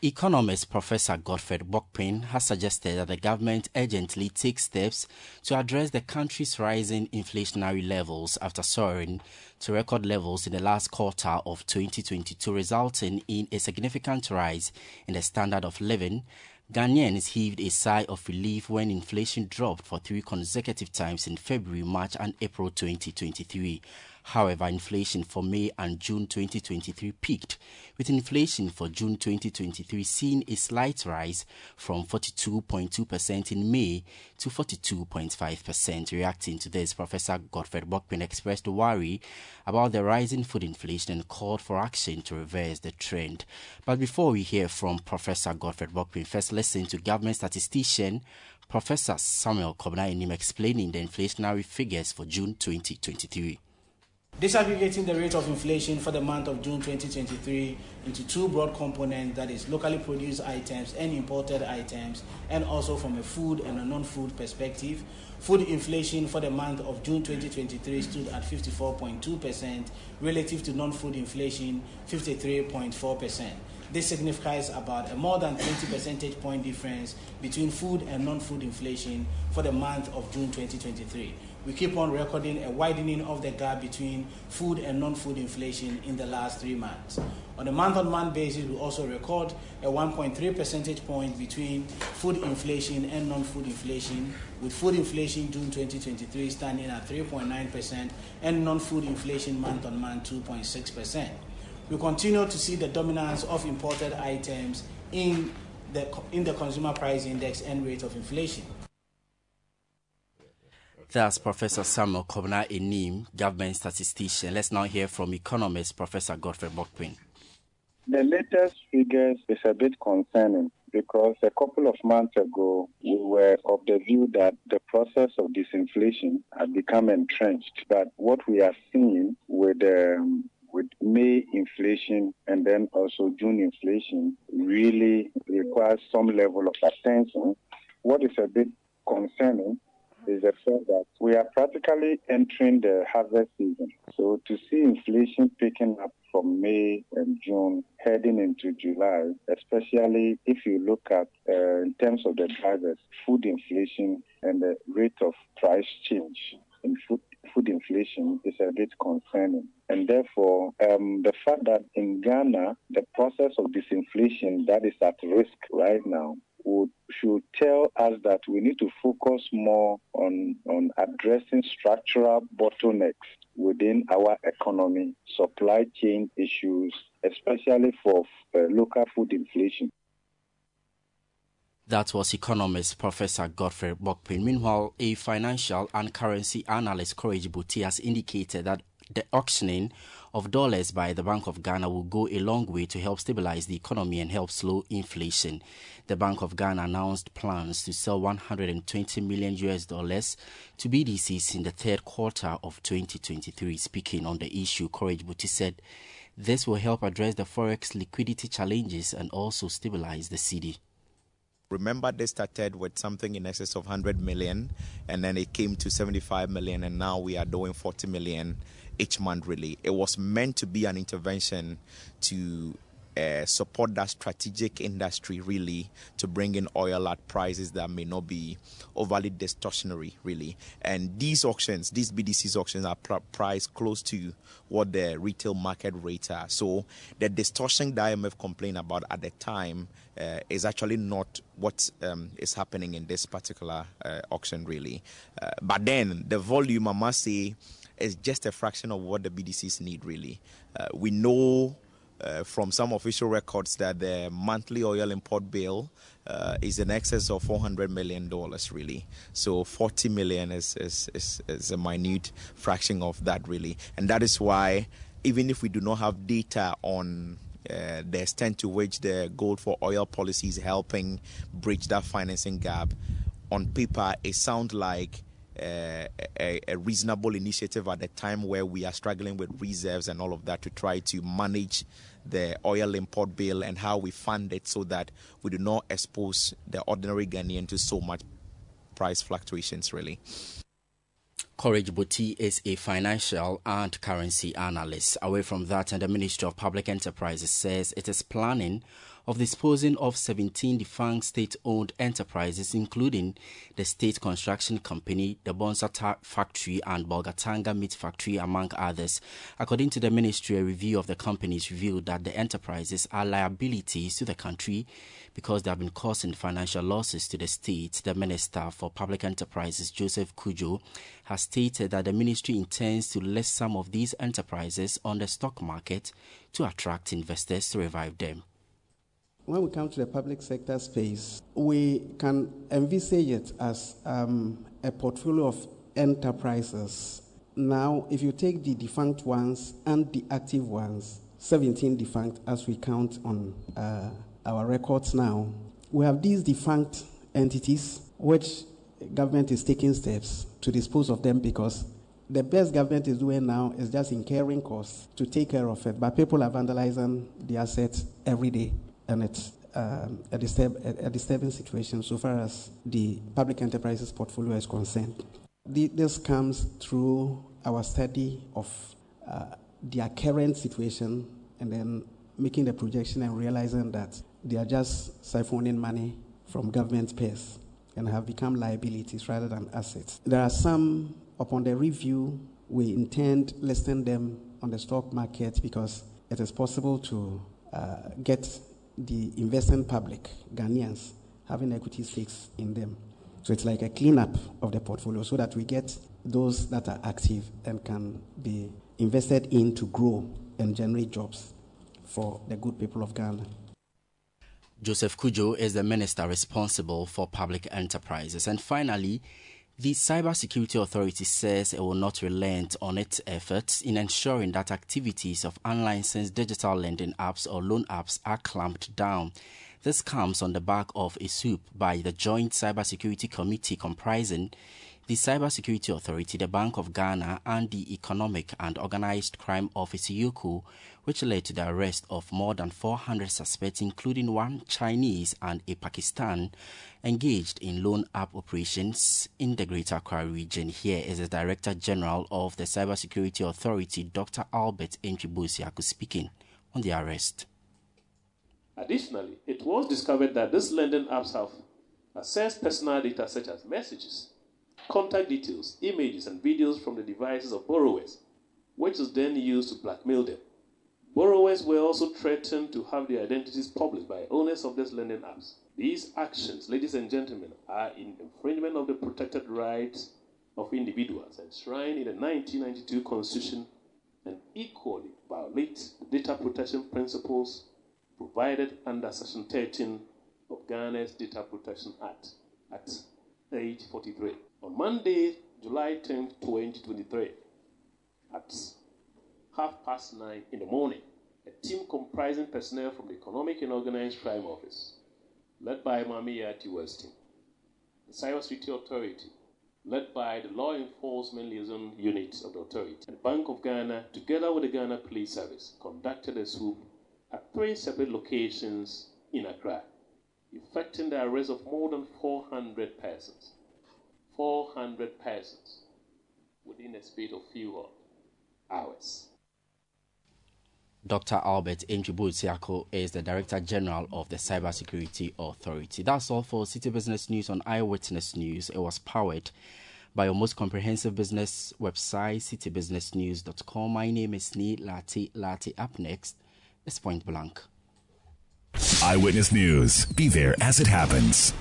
Economist Professor Godfred Bokpin has suggested that the government urgently take steps to address the country's rising inflationary levels after soaring to record levels in the last quarter of 2022, resulting in a significant rise in the standard of living. Ghanaians heaved a sigh of relief when inflation dropped for three consecutive times in February, March, and April 2023. However, inflation for May and June 2023 peaked, with inflation for June 2023 seeing a slight rise from 42.2% in May to 42.5%. Reacting to this, Professor Godfred Bokpin expressed worry about the rising food inflation and called for action to reverse the trend. But before we hear from Professor Godfred Bokpin, first listen to government statistician Professor Samuel Kobina explaining the inflationary figures for June 2023. Disaggregating the rate of inflation for the month of June 2023 into two broad components that is, locally produced items and imported items, and also from a food and a non food perspective. Food inflation for the month of June 2023 stood at 54.2% relative to non food inflation 53.4%. This signifies about a more than 20 percentage point difference between food and non food inflation for the month of June 2023 we keep on recording a widening of the gap between food and non-food inflation in the last three months. On a month-on-month basis, we also record a 1.3 percentage point between food inflation and non-food inflation, with food inflation June 2023 standing at 3.9% and non-food inflation month-on-month 2.6%. We continue to see the dominance of imported items in the, in the consumer price index and rate of inflation. That's Professor Samuel Kobina Annim, government statistician. Let's now hear from economist Professor Godfred Bokpin. The latest figures is a bit concerning because a couple of months ago we were of the view that the process of disinflation had become entrenched. But what we are seeing with um, with May inflation and then also June inflation really requires some level of attention. What is a bit concerning is the fact that we are practically entering the harvest season. So to see inflation picking up from May and June heading into July, especially if you look at uh, in terms of the drivers, food inflation and the rate of price change in food food inflation is a bit concerning. And therefore, um, the fact that in Ghana, the process of disinflation that is at risk right now would should tell us that we need to focus more on, on addressing structural bottlenecks within our economy, supply chain issues, especially for uh, local food inflation. That was economist Professor Godfred Bokpin. Meanwhile, a financial and currency analyst, Courage Buti, has indicated that the auctioning of dollars by the Bank of Ghana will go a long way to help stabilize the economy and help slow inflation. The Bank of Ghana announced plans to sell 120 million US dollars to BDCs in the third quarter of 2023. Speaking on the issue, Courage Buti said this will help address the forex liquidity challenges and also stabilize the cedi. Remember, they started with something in excess of 100 million, and then it came to 75 million, and now we are doing 40 million each month, really. It was meant to be an intervention to uh, support that strategic industry really to bring in oil at prices that may not be overly distortionary really and these auctions these bdc's auctions are pr- priced close to what the retail market rates are so the distortion that imf complained about at the time uh, is actually not what um, is happening in this particular uh, auction really. Uh, but then the volume i must say is just a fraction of what the bdcs need really. Uh, we know uh, from some official records that the monthly oil import bill uh, is in excess of 400 million dollars really. So 40 million is, is, is, is, a minute fraction of that really. And that is why even if we do not have data on uh, the extent to which the gold for oil policy is helping bridge that financing gap on paper it sounds like uh, a, a, reasonable initiative at a time where we are struggling with reserves and all of that to try to manage the oil import bill and how we fund it so that we do not expose the ordinary Ghanaian to so much price fluctuations, really. Courage Buti is a financial and currency analyst. Away from that, and the Ministry of Public Enterprises says it is planning of disposing of 17 defunct state owned enterprises, including the State Construction Company, the Bonsa Tyre Factory, and Bolgatanga Meat Factory, among others. According to the ministry, a review of the companies revealed that the enterprises are liabilities to the country because they have been causing financial losses to the state. The Minister for Public Enterprises, Joseph Cudjoe, has stated that the ministry intends to list some of these enterprises on the stock market to attract investors to revive them when we come to the public sector space, we can envisage it as um, a portfolio of enterprises. Now, if you take the defunct ones and the active ones, 17 defunct as we count on uh, our records now, we have these defunct entities which government is taking steps to dispose of them because the best government is doing now is just incurring costs to take care of it, but people are vandalizing the assets every day and it's um, a, disturb, a, a, disturbing situation so far as the public enterprises portfolio is concerned. The, this comes through our study of uh, their current situation and then making the projection and realizing that they are just siphoning money from government payers and have become liabilities rather than assets. There are some, upon the review, we intend listing them on the stock market because it is possible to uh, get the investing public, Ghanaians, having equity stakes in them. So it's like a cleanup of the portfolio so that we get those that are active and can be invested in to grow and generate jobs for the good people of Ghana. Joseph Cudjoe is the minister responsible for public enterprises. And finally, The Cybersecurity Authority says it will not relent on its efforts in ensuring that activities of unlicensed digital lending apps or loan apps are clamped down. This comes on the back of a swoop by the Joint Cybersecurity Committee comprising the Cybersecurity Authority, the Bank of Ghana, and the Economic and Organized Crime Office EOCO, which led to the arrest of more than 400 suspects, including one Chinese and a Pakistan, engaged in loan app operations in the Greater Accra region. Here is the Director General of the Cybersecurity Authority, Dr. Albert Antwi-Boasiako, speaking on the arrest. Additionally, it was discovered that these lending apps have accessed personal data such as messages, contact details, images, and videos from the devices of borrowers, which is then used to blackmail them. Borrowers were also threatened to have their identities published by owners of these lending apps. These actions, ladies and gentlemen, are in infringement of the protected rights of individuals enshrined in the 1992 Constitution and equally violate the data protection principles provided under Section 13 of Ghana's Data Protection Act, at age 843. On Monday, July 10, 2023, at half past nine in the morning, a team comprising personnel from the Economic and Organized Crime Office, led by Mami Yati Weston, the Cybersecurity Authority, led by the Law Enforcement Liaison Unit of the Authority, and the Bank of Ghana, together with the Ghana Police Service, conducted a swoop at three separate locations in Accra, effecting the arrest of more than 400 persons. 400 persons within a space of few hours. Dr. Albert Antwi-Boasiako is the Director General of the Cybersecurity Authority. That's all for Citi Business News on Eyewitness News. It was powered by your most comprehensive business website, citibusinessnews.com. My name is Nii Larte Lartey. Up next is Point Blank. Eyewitness News. Be there as it happens.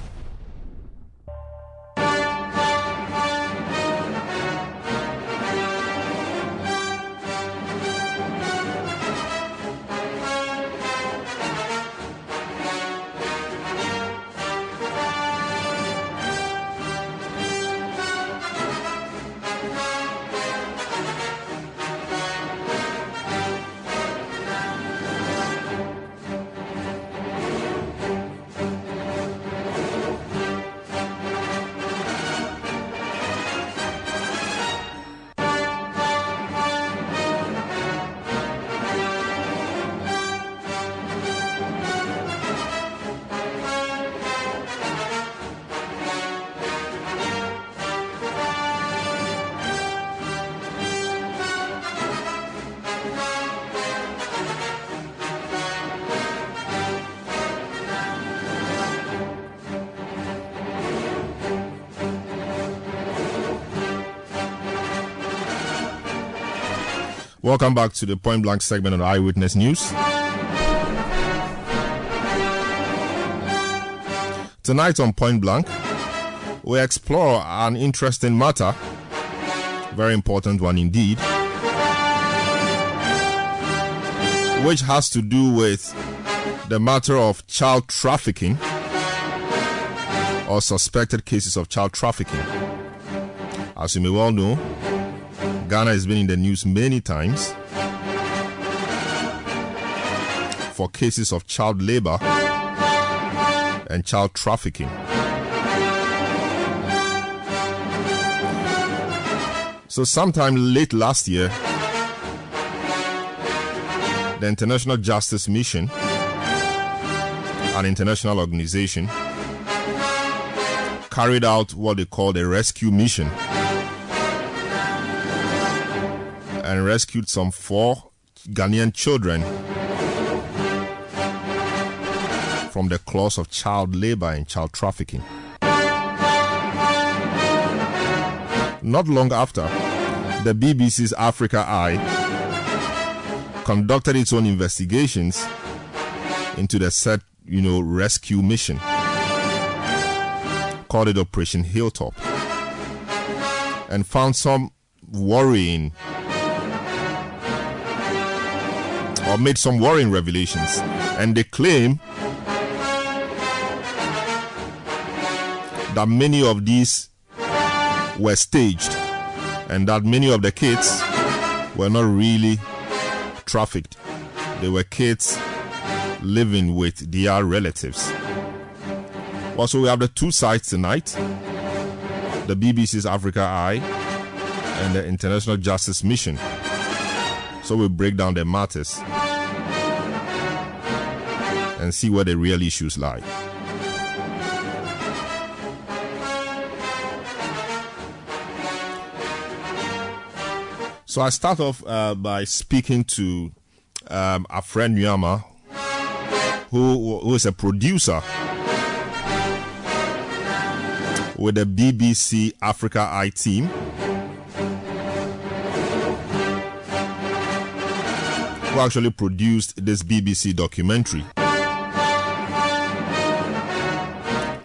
Welcome back to the Point Blank segment of Eyewitness News. Tonight on Point Blank, we explore an interesting matter, very important one indeed, which has to do with the matter of child trafficking or suspected cases of child trafficking. As you may well know, Ghana has been in the news many times for cases of child labor and child trafficking. So, sometime late last year, the International Justice Mission, an international organization, carried out what they called a rescue mission and rescued some four Ghanaian children from the claws of child labor and child trafficking. Not long after, the BBC's Africa Eye conducted its own investigations into the said, you know, rescue mission. Called it Operation Hilltop. And found some worrying or made some worrying revelations. And they claim that many of these were staged and that many of the kids were not really trafficked. They were kids living with their relatives. Also, we have the two sides tonight the BBC's Africa Eye and the International Justice Mission. So we break down the matters and see where the real issues lie. So I start off uh, by speaking to um, a friend Nyama, who, who is a producer with the BBC Africa Eye team. Who actually produced this BBC documentary.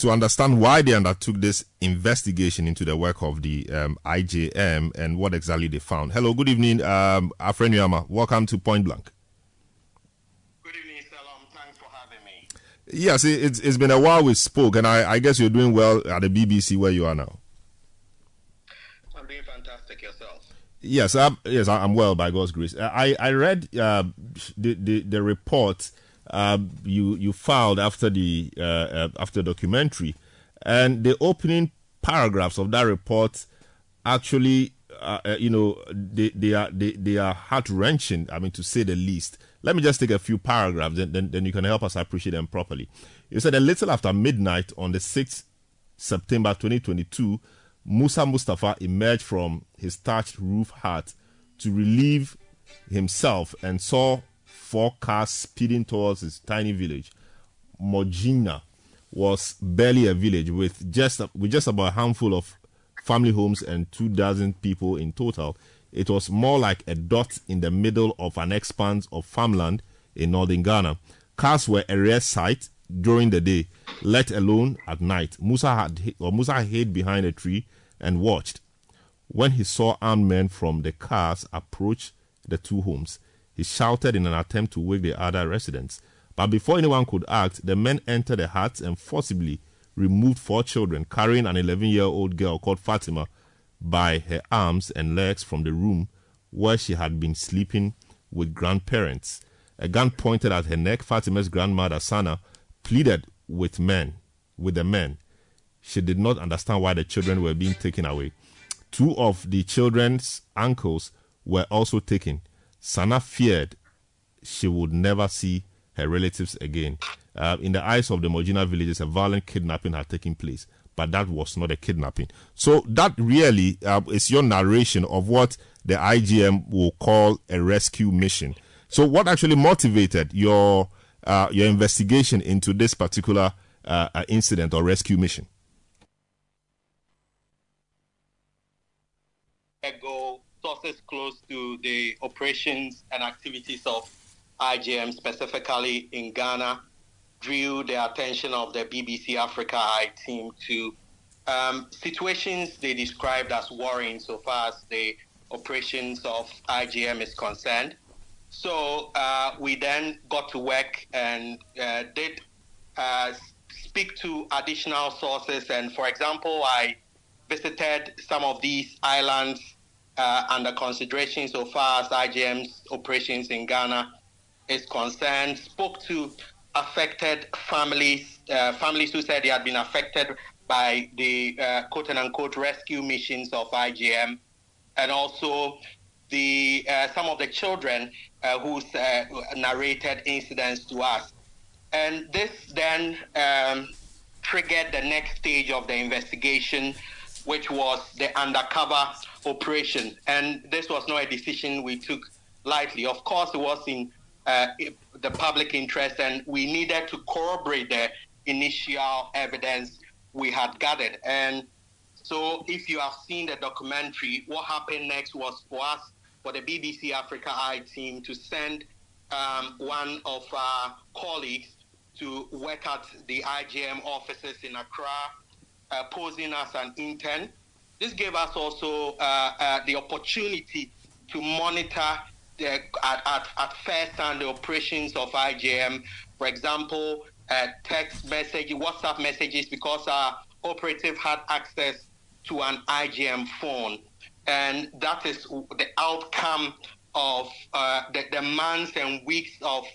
To understand why they undertook this investigation into the work of the um, IJM and what exactly they found. Hello, good evening, um, Afren Yama. Welcome to Point Blank. Good evening, Selorm. Thanks for having me. Yes, it, it's, it's been a while we spoke, and I, I guess you're doing well at the BBC where you are now. I'm doing fantastic yourself. Yes, I'm, yes, I'm well by God's grace. I, I read uh, the, the, the report uh, you you filed after the uh, uh after documentary, and the opening paragraphs of that report actually, uh, uh, you know, they, they are they, they are heart wrenching. I mean, to say the least. Let me just take a few paragraphs, then, then, then you can help us appreciate them properly. You said a little after midnight on the 6th September 2022, Musa Mustafa emerged from his thatched roof hut to relieve himself and saw four cars speeding towards his tiny village. Mojina was barely a village with just with just about a handful of family homes and two dozen people in total. It was more like a dot in the middle of an expanse of farmland in northern Ghana. Cars were a rare sight during the day, let alone at night. Musa had or Musa hid behind a tree and watched. When he saw armed men from the cars approach the two homes, he shouted in an attempt to wake the other residents. But before anyone could act, the men entered the hut and forcibly removed four children, carrying an 11 year old girl called Fatima by her arms and legs from the room where she had been sleeping with grandparents. A gun pointed at her neck. Fatima's grandmother, Sana, pleaded with men, with the men. She did not understand why the children were being taken away. Two of the children's uncles were also taken. Sana feared she would never see her relatives again. Uh, in the eyes of the Mojina villagers, a violent kidnapping had taken place but that was not a kidnapping. So that really uh, is your narration of what the IJM will call a rescue mission. So what actually motivated your uh, your investigation into this particular uh, uh incident or rescue mission? Ago, sources close to the operations and activities of IJM, specifically in Ghana, drew the attention of the BBC Africa Eye team to um, situations they described as worrying so far as the operations of IJM is concerned. So uh, we then got to work and uh, did uh, speak to additional sources. And for example, I visited some of these islands uh, under consideration so far as IJM's operations in Ghana is concerned. Spoke to affected families, uh, families who said they had been affected by the uh, quote unquote rescue missions of IJM, and also the uh, some of the children uh, who uh, narrated incidents to us. And this then um, triggered the next stage of the investigation, which was the undercover operation. And this was not a decision we took lightly. Of course, it was in uh, the public interest, and we needed to corroborate the initial evidence we had gathered. And so, if you have seen the documentary, what happened next was for us, for the BBC Africa Eye team, to send um, one of our colleagues to work at the IJM offices in Accra, uh, posing as an intern. This gave us also uh, uh, the opportunity to monitor the, at, at, at first hand the operations of IJM. For example, uh, text message, WhatsApp messages, because our operative had access to an IJM phone. And that is the outcome of uh, the, the months and weeks of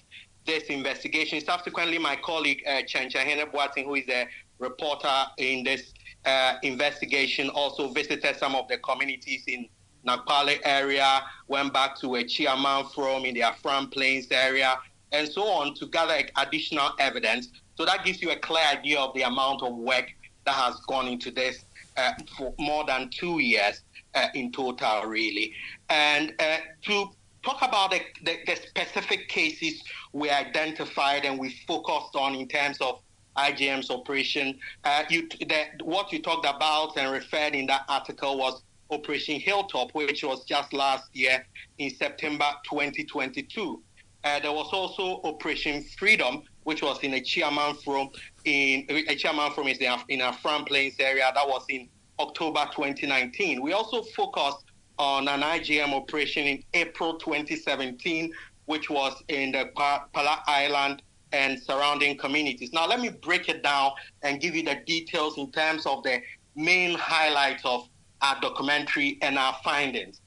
this investigation. Subsequently, my colleague uh, Chenchahene Boateng, who is a reporter in this uh, investigation, also visited some of the communities in Nakpale area, went back to a Chiaman from in the Afram Plains area, and so on to gather additional evidence. So that gives you a clear idea of the amount of work that has gone into this uh, for more than two years uh, in total, really. And uh, to talk about the, the, the, specific cases we identified and we focused on in terms of IJM's operation, uh, you, the, what you talked about and referred in that article was Operation Hilltop, which was just last year in September 2022. Uh, there was also Operation Freedom, which was in a chairman from in a chairman from a, in a Plains area. That was in October 2019. We also focused on an IJM operation in April 2017, which was in the Pala Island and surrounding communities. Now, let me break it down and give you the details in terms of the main highlights of our documentary and our findings.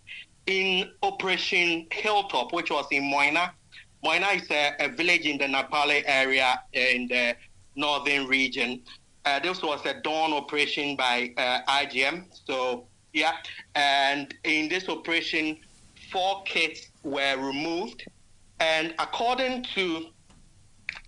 In Operation Hilltop, which was in Moina, Moina is a, a village in the Nakpale area in the northern region. Uh, this was a dawn operation by uh, IJM. So, yeah, and in this operation, four kids were removed. And according to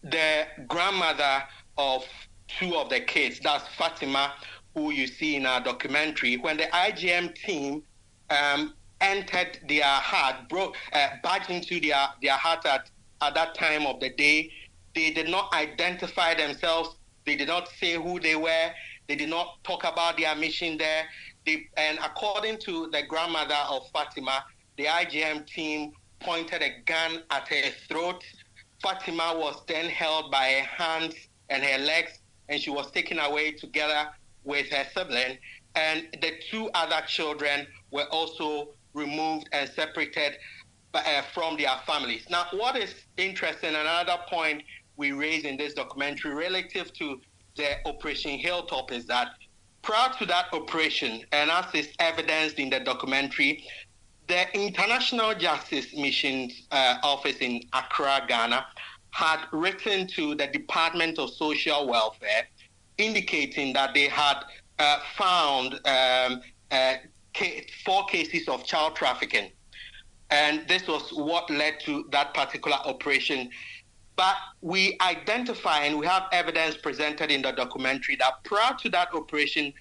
the grandmother of two of the kids, that's Fatima, who you see in our documentary, when the IJM team um, entered their heart, broke, uh, into their, their heart at, at that time of the day, they did not identify themselves. They did not say who they were. They did not talk about their mission there. They, and according to the grandmother of Fatima, the IJM team pointed a gun at her throat. Fatima was then held by her hands and her legs, and she was taken away together with her sibling. And the two other children were also removed and separated uh, from their families. Now, what is interesting, another point we raise in this documentary relative to the Operation Hilltop is that prior to that operation, and as is evidenced in the documentary, the International Justice Mission uh, office in Accra, Ghana, had written to the Department of Social Welfare indicating that they had uh, found um, uh, four cases of child trafficking. And this was what led to that particular operation. But we identify and we have evidence presented in the documentary that prior to that operation,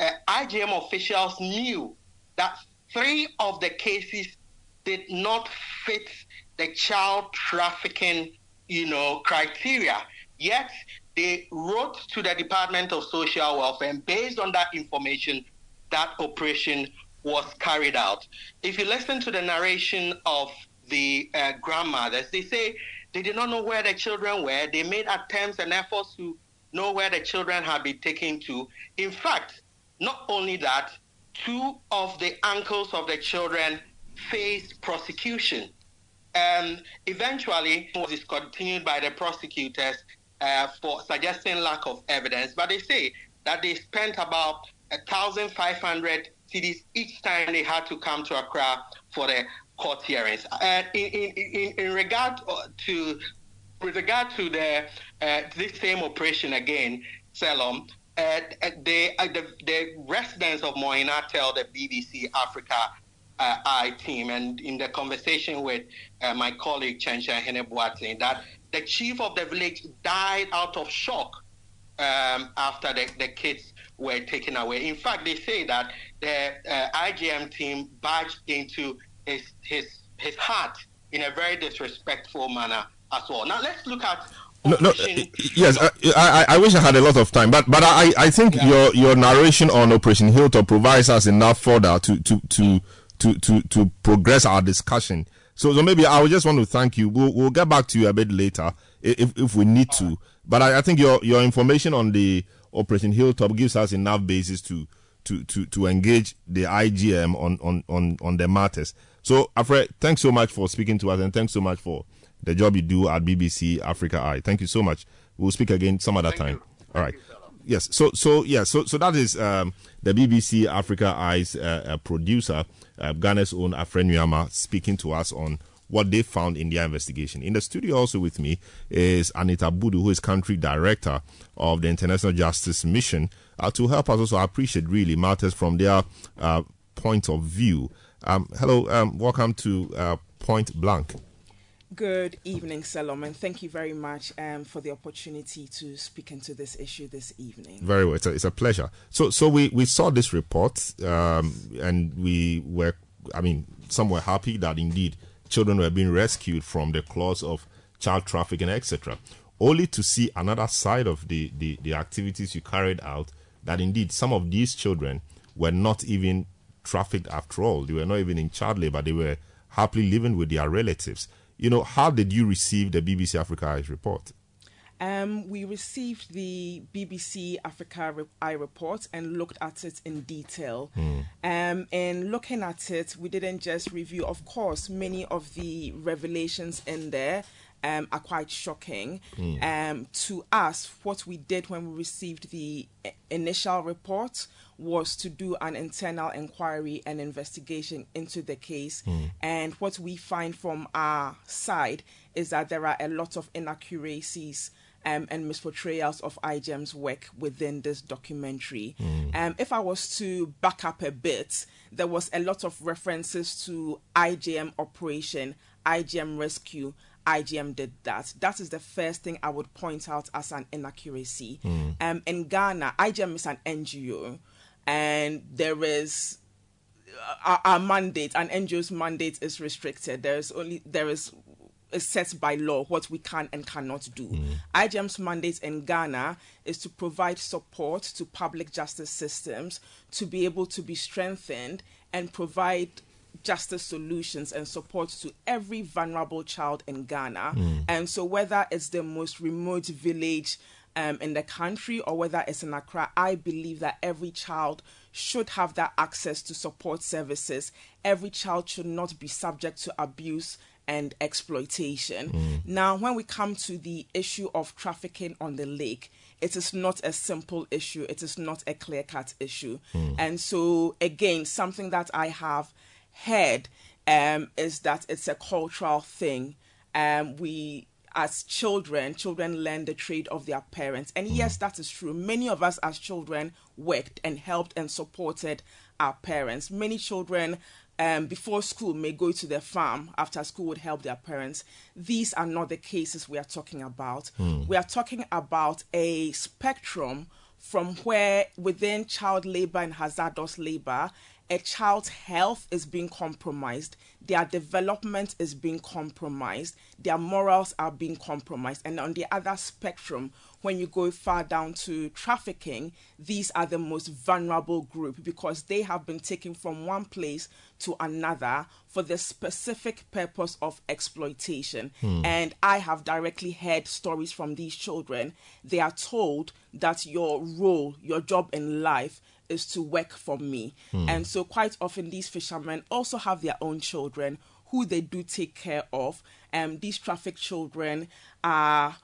uh, IJM officials knew that three of the cases did not fit the child trafficking, you know, criteria. Yet they wrote to the Department of Social Welfare, and based on that information, that operation was carried out. If you listen to the narration of the uh, grandmothers, they say they did not know where the children were. They made attempts and efforts to know where the children had been taken to. In fact, not only that, two of the uncles of the children faced prosecution. And eventually, it was discontinued by the prosecutors uh, for suggesting lack of evidence, but they say that they spent about 1,500 cedis each time they had to come to Accra for the court hearings. And in, in, in, in regard to with regard to the uh, this same operation again, Selorm, uh, the, uh, the, the residents of Moina tell the BBC Africa uh, I team, and in the conversation with uh, my colleague Chensha Heneboatin, that the chief of the village died out of shock um, after the, the kids were taken away. In fact, they say that the uh, IJM team barged into his, his, his heart in a very disrespectful manner as well. Now, let's look at no, no, yes, uh, I, I, I, wish I had a lot of time, but but I, I think yeah. your your narration on Operation Hilltop provides us enough fodder to to to to to, to progress our discussion. So, so maybe I would just want to thank you. We'll, we'll get back to you a bit later if, if we need to. But I, I think your, your information on the Operation Hilltop gives us enough basis to, to, to, to engage the IJM on, on, on, on the matters. So, Alfred, thanks so much for speaking to us and thanks so much for the job you do at BBC Africa Eye. Thank you so much. We'll speak again some other Thank time. You. All right. yes. So so yeah. So so that is um, the BBC Africa Eyes uh, uh, producer, uh, Ghana's own Afreniama, speaking to us on what they found in their investigation. In the studio also with me is Anita Budu, who is country director of the International Justice Mission, uh, to help us also appreciate really matters from their uh, point of view. Um, hello, um, welcome to uh, Point Blank. Good evening, Selorm, thank you very much um, for the opportunity to speak into this issue this evening. Very well, it's a, it's a pleasure. So, so we, we saw this report, um, and we were, I mean, some were happy that indeed children were being rescued from the claws of child trafficking, etc. Only to see another side of the, the, the activities you carried out that indeed some of these children were not even trafficked after all. They were not even in child labor. They were happily living with their relatives. You know, how did you receive the BBC Africa Eyes report? Um, we received the BBC Africa Eye report and looked at it in detail. Mm. Um, and looking at it, we didn't just review, of course, many of the revelations in there. Um, are quite shocking. Mm. Um, to us, what we did when we received the initial report was to do an internal inquiry and investigation into the case. Mm. And what we find from our side is that there are a lot of inaccuracies um, and misportrayals of IJM's work within this documentary. Mm. Um, if I was to back up a bit, there was a lot of references to IJM operation, IJM rescue. IJM did that. That is the first thing I would point out as an inaccuracy. Mm. Um, in Ghana, IJM is an NGO, and there is uh, our, our mandate, an NGO's mandate is restricted. There is only there is is set by law what we can and cannot do. Mm. IJM's mandate in Ghana is to provide support to public justice systems to be able to be strengthened and provide justice solutions and support to every vulnerable child in Ghana. Mm. And so, whether it's the most remote village um, in the country or whether it's in Accra, I believe that every child should have that access to support services. Every child should not be subject to abuse and exploitation. Mm. Now, when we come to the issue of trafficking on the lake, it is not a simple issue, it is not a clear cut issue. Mm. And so, again, something that I have heard um, is that it's a cultural thing. Um, we as children, children learn the trade of their parents. And yes, that is true. Many of us as children worked and helped and supported our parents. Many children um, before school may go to their farm after school would help their parents. These are not the cases we are talking about. Mm. We are talking about a spectrum from where within child labor and hazardous labor, a child's health is being compromised, their development is being compromised, their morals are being compromised. And on the other spectrum, when you go far down to trafficking, these are the most vulnerable group because they have been taken from one place to another for the specific purpose of exploitation. Hmm. And I have directly heard stories from these children. They are told that your role, your job in life, is to work for me. Hmm. And so, quite often, these fishermen also have their own children who they do take care of. And um, these trafficked children are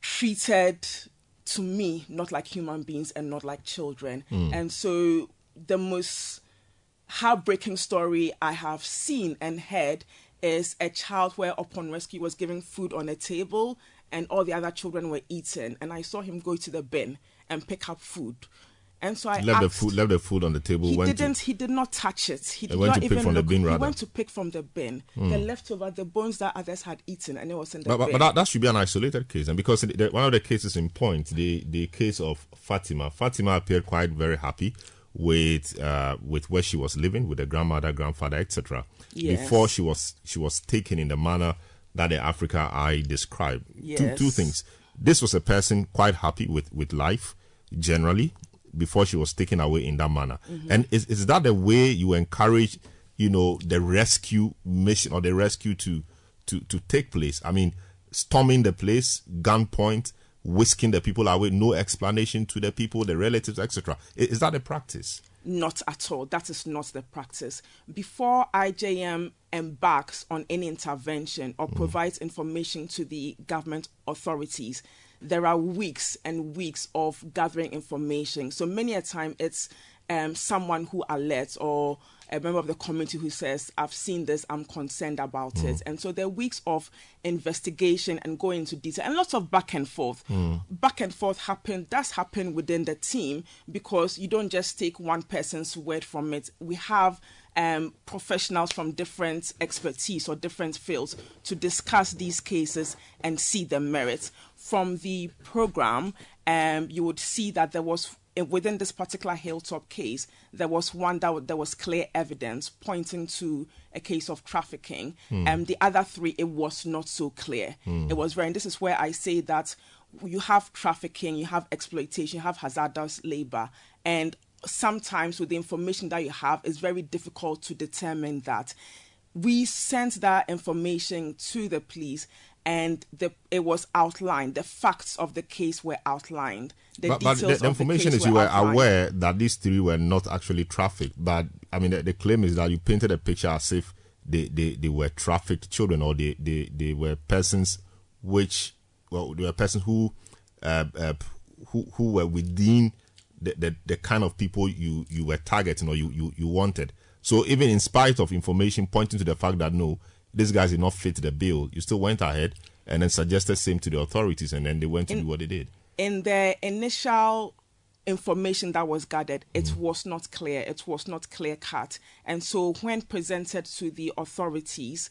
treated to me not like human beings and not like children. Mm. And so the most heartbreaking story I have seen and heard is a child where upon rescue was given food on a table and all the other children were eating and I saw him go to the bin and pick up food and so I left asked, the food left the food on the table. He didn't. To, he did not touch it. He did went not to pick from look, the bin. Rather, he went to pick from the bin. Mm. The leftover, the bones that others had eaten, and it was in the but, bin. But, but that, that, should be an isolated case, and because the, one of the cases in point, the the case of Fatima, Fatima appeared quite very happy with uh, with where she was living with her grandmother, grandfather, etc. Yes. Before she was she was taken in the manner that the Africa Eye described. Yes. Two two things. This was a person quite happy with with life generally before she was taken away in that manner. Mm-hmm. And is, is that the way you encourage, you know, the rescue mission or the rescue to to to take place? I mean, storming the place, gunpoint, whisking the people away, no explanation to the people, the relatives, etc. Is, is that a practice? Not at all. That is not the practice. Before IJM embarks on any intervention or mm. provides information to the government authorities, there are weeks and weeks of gathering information. So many a time it's um, someone who alerts or a member of the community who says, I've seen this, I'm concerned about mm. it. And so there are weeks of investigation and going into detail and lots of back and forth. Mm. Back and forth happen does happen within the team because you don't just take one person's word from it. We have um, professionals from different expertise or different fields to discuss these cases and see the merits. From the program, um, you would see that there was within this particular hilltop case, there was one that there was clear evidence pointing to a case of trafficking. And mm. um, the other three, it was not so clear. Mm. It was very, and this is where I say that you have trafficking, you have exploitation, you have hazardous labor, and sometimes with the information that you have, it's very difficult to determine that. We sent that information to the police and the, it was outlined. The facts of the case were outlined. The but, but the, the, information the is you were outlined. aware that these three were not actually trafficked. But I mean, the, the, claim is that you painted a picture as if they, they, they were trafficked children or they, they, they were persons which, well, they were persons who, uh, uh, who, who were within the, the, the kind of people you, you were targeting or you, you, you wanted. So even in spite of information pointing to the fact that no, these guys did not fit the bill, you still went ahead and then suggested same to the authorities, and then they went to in, do what they did. In the initial information that was gathered, it mm. was not clear. It was not clear cut, and so when presented to the authorities,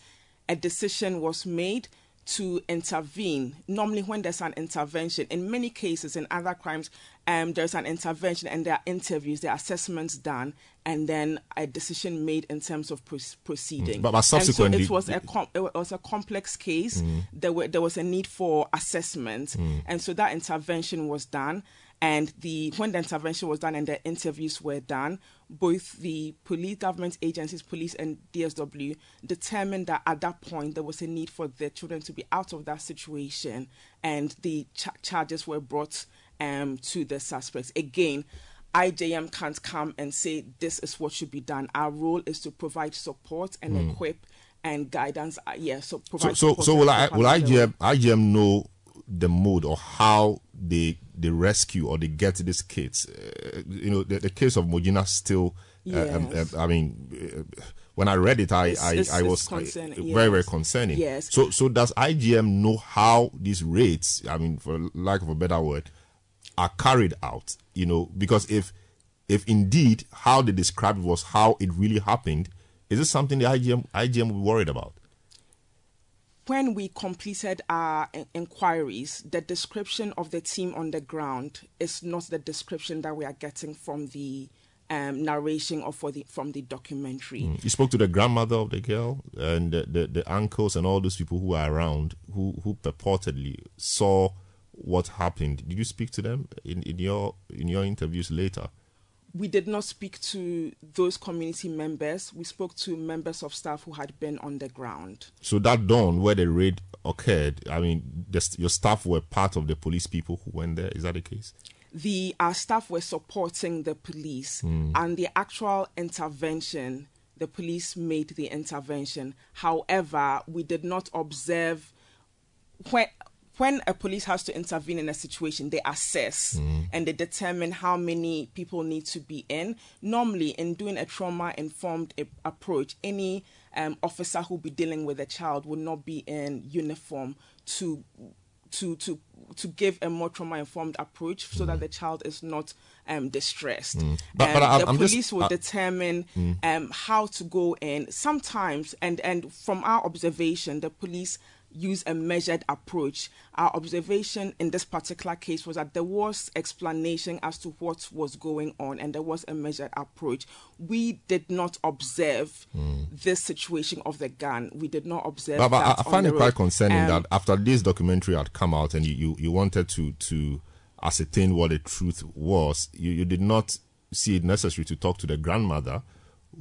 a decision was made to intervene. Normally, when there's an intervention, in many cases, in other crimes, um, there's an intervention and there are interviews, there are assessments done, and then a decision made in terms of pro- proceeding. But, but subsequently, so it was a com- it was a complex case. Mm. There were there was a need for assessment, mm. and so that intervention was done. And the when the intervention was done and the interviews were done, both the police, government agencies, police and DSW, determined that at that point there was a need for the children to be out of that situation, and the ch- charges were brought um, to the suspects. Again, IJM can't come and say this is what should be done. Our role is to provide support and mm. equip and guidance. Uh, yeah, so provide. So, so, so will I will IJM IJM know the mode or how they they rescue or they get these kids? Uh, you know, the, the, case of Mojina still. Yes. Uh, um, uh, I mean uh, when I read it, I it's, I, it's, I was yes. very very concerning. Yes. So so does IJM know how these raids? I mean, for lack of a better word, are carried out. You know, because if if indeed how they described was how it really happened, is this something the IJM IJM will be worried about? When we completed our inquiries, the description of the team on the ground is not the description that we are getting from the um, narration or for the from the documentary. Mm. You spoke to the grandmother of the girl and the, the, the uncles and all those people who are around who who purportedly saw what happened. Did you speak to them in, in your in your interviews later? We did not speak to those community members. We spoke to members of staff who had been on the ground. So that dawn where the raid occurred, I mean, the, your staff were part of the police people who went there. Is that the case? The our staff were supporting the police, mm. and the actual intervention, the police made the intervention. However, we did not observe when when a police has to intervene in a situation, they assess mm. and they determine how many people need to be in. Normally, in doing a trauma informed approach, any um, officer who be dealing with a child would not be in uniform to to to to give a more trauma informed approach so mm. that the child is not um, distressed. Mm. But, um, but the I'm police just, will uh, determine mm. um, how to go in. Sometimes, and and from our observation, the police use a measured approach. Our observation in this particular case was that there was explanation as to what was going on and there was a measured approach. We did not observe mm. this situation of the gun. We did not observe but, but I find it quite concerning um, that after this documentary had come out and you, you, you wanted to, to ascertain what the truth was, you, you did not see it necessary to talk to the grandmother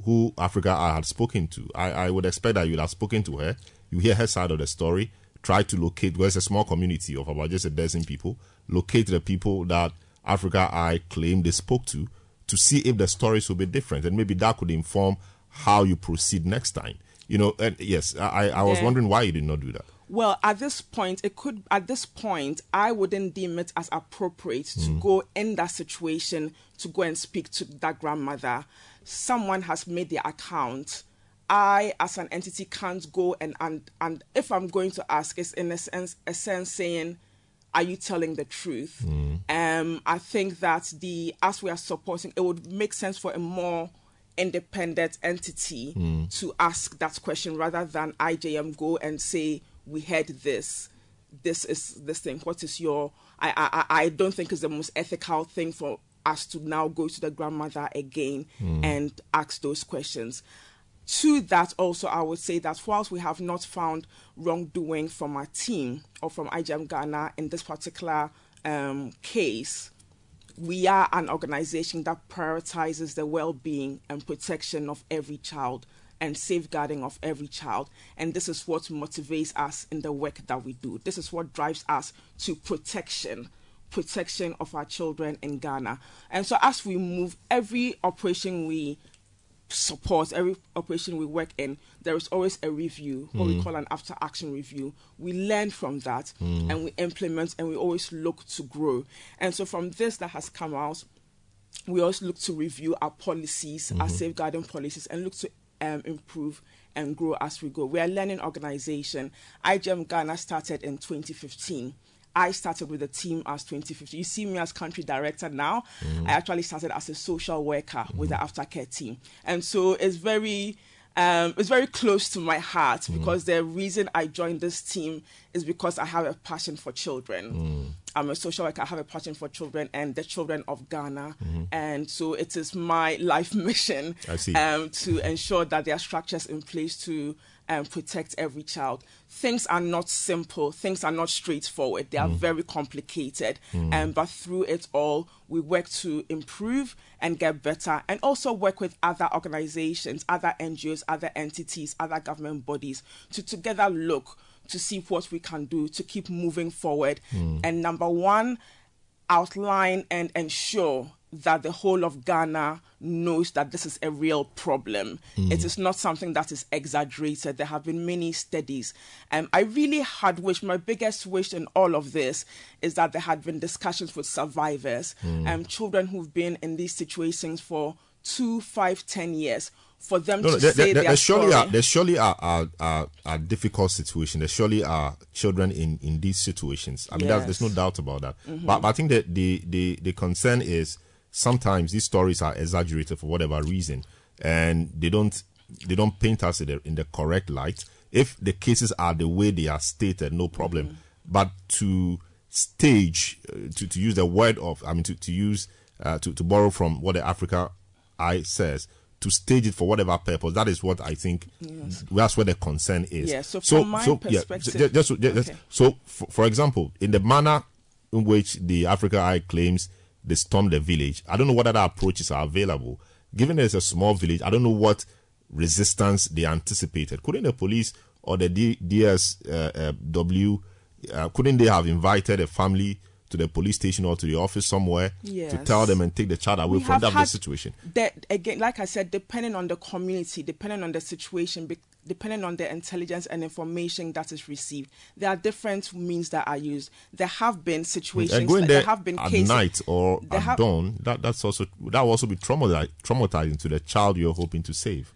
who Africa Eye had spoken to. I, I would expect that you would have spoken to her you hear her side of the story, try to locate, well, it's a small community of about just a dozen people, locate the people that Africa Eye claimed they spoke to, to see if the stories will be different. And maybe that could inform how you proceed next time. You know, and yes, I, I was yeah. wondering why you did not do that. Well, at this point, it could. At this point, I wouldn't deem it as appropriate to Mm. go in that situation to go and speak to that grandmother. Someone has made the account. I, as an entity, can't go and and and if I'm going to ask, it's in a sense, a sense saying, "Are you telling the truth?" Um, I think that the as we are supporting, it would make sense for a more independent entity Mm. to ask that question rather than IJM go and say, "We heard this." This is this thing. What is your? I I I don't think it's the most ethical thing for us to now go to the grandmother again Mm. and ask those questions. To that, also, I would say that whilst we have not found wrongdoing from our team or from IJM Ghana in this particular um, case, we are an organization that prioritizes the well being and protection of every child and safeguarding of every child. And this is what motivates us in the work that we do. This is what drives us to protection protection of our children in Ghana. And so as we move every operation we support every operation we work in there is always a review what we Mm. call an after action review we learn from that Mm. and we implement and we always look to grow and so from this that has come out we also look to review our policies our Mhm. safeguarding policies and look to um, improve and grow as we go we are a learning organization ijm ghana started in 2015 I started with the team as 2015. You see me as country director now. Mhm. I actually started as a social worker with the aftercare team, and so it's very, um, it's very close to my heart because the reason I joined this team is because I have a passion for children. I'm a social worker. I have a passion for children and the children of Ghana, Mhm. and so it is my life mission um, to ensure that there are structures in place to um, protect every child. Things are not simple. Things are not straightforward. They are Mm. very complicated. Mm. Um, but through it all, we work to improve and get better, and also work with other organizations, other NGOs, other entities, other government bodies to together look to see what we can do to keep moving forward. Mm. And number one, outline and ensure that the whole of Ghana knows that this is a real problem. Mm. It is not something that is exaggerated. There have been many studies. Um, I really had wished, my biggest wish in all of this is that there had been discussions with survivors, Mm. um, children who've been in these situations for two, five, ten years, for them No, to there, say there, there their surely story. are there surely are are, are, are difficult situations. There surely are children in, in these situations. I mean, that's, there's no doubt about that. Mhm. But, but I think that the, the the concern is sometimes these stories are exaggerated for whatever reason, and they don't they don't paint us in the, in the correct light. If the cases are the way they are stated, no problem. Mm-hmm. But to stage uh, to to use the word of I mean to to use uh, to to borrow from what the Africa Eye says to stage it for whatever purpose. That is what I think. Yes. That's where the concern is. Yeah, so from my perspective- ju- just, ju- just- Okay. so for, for example, in the manner in which the Africa Eye claims they stormed the village, I don't know what other approaches are available. Given it's a small village, I don't know what resistance they anticipated. Couldn't the police or the DSW, uh, couldn't they have invited a family to the police station or to the office somewhere to tell them and take the child away We from that situation? That again, like I said, depending on the community, depending on the situation, depending on the intelligence and information that is received, there are different means that are used. There have been situations. and going that- there, there have been at cases. night or at have- dawn, that that's also that will also be traumatizing to the child you're hoping to save.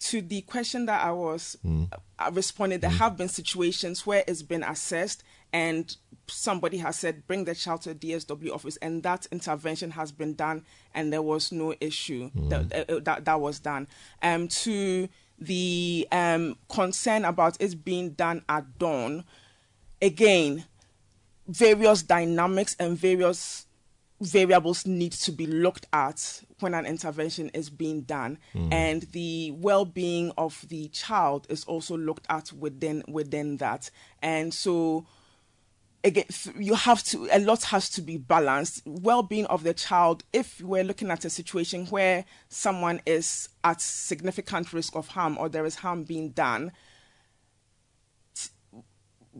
To the question that I was Mm. uh, responding, there have been situations where it's been assessed and somebody has said, bring the child to a DSW office, and that intervention has been done, and there was no issue that, uh, that that was done. Um, to the um, concern about it being done at dawn, again, various dynamics and various variables need to be looked at when an intervention is being done. Mm. and the well-being of the child is also looked at within within that. And so again you have to a lot has to be balanced. Well-being of the child if we're looking at a situation where someone is at significant risk of harm or there is harm being done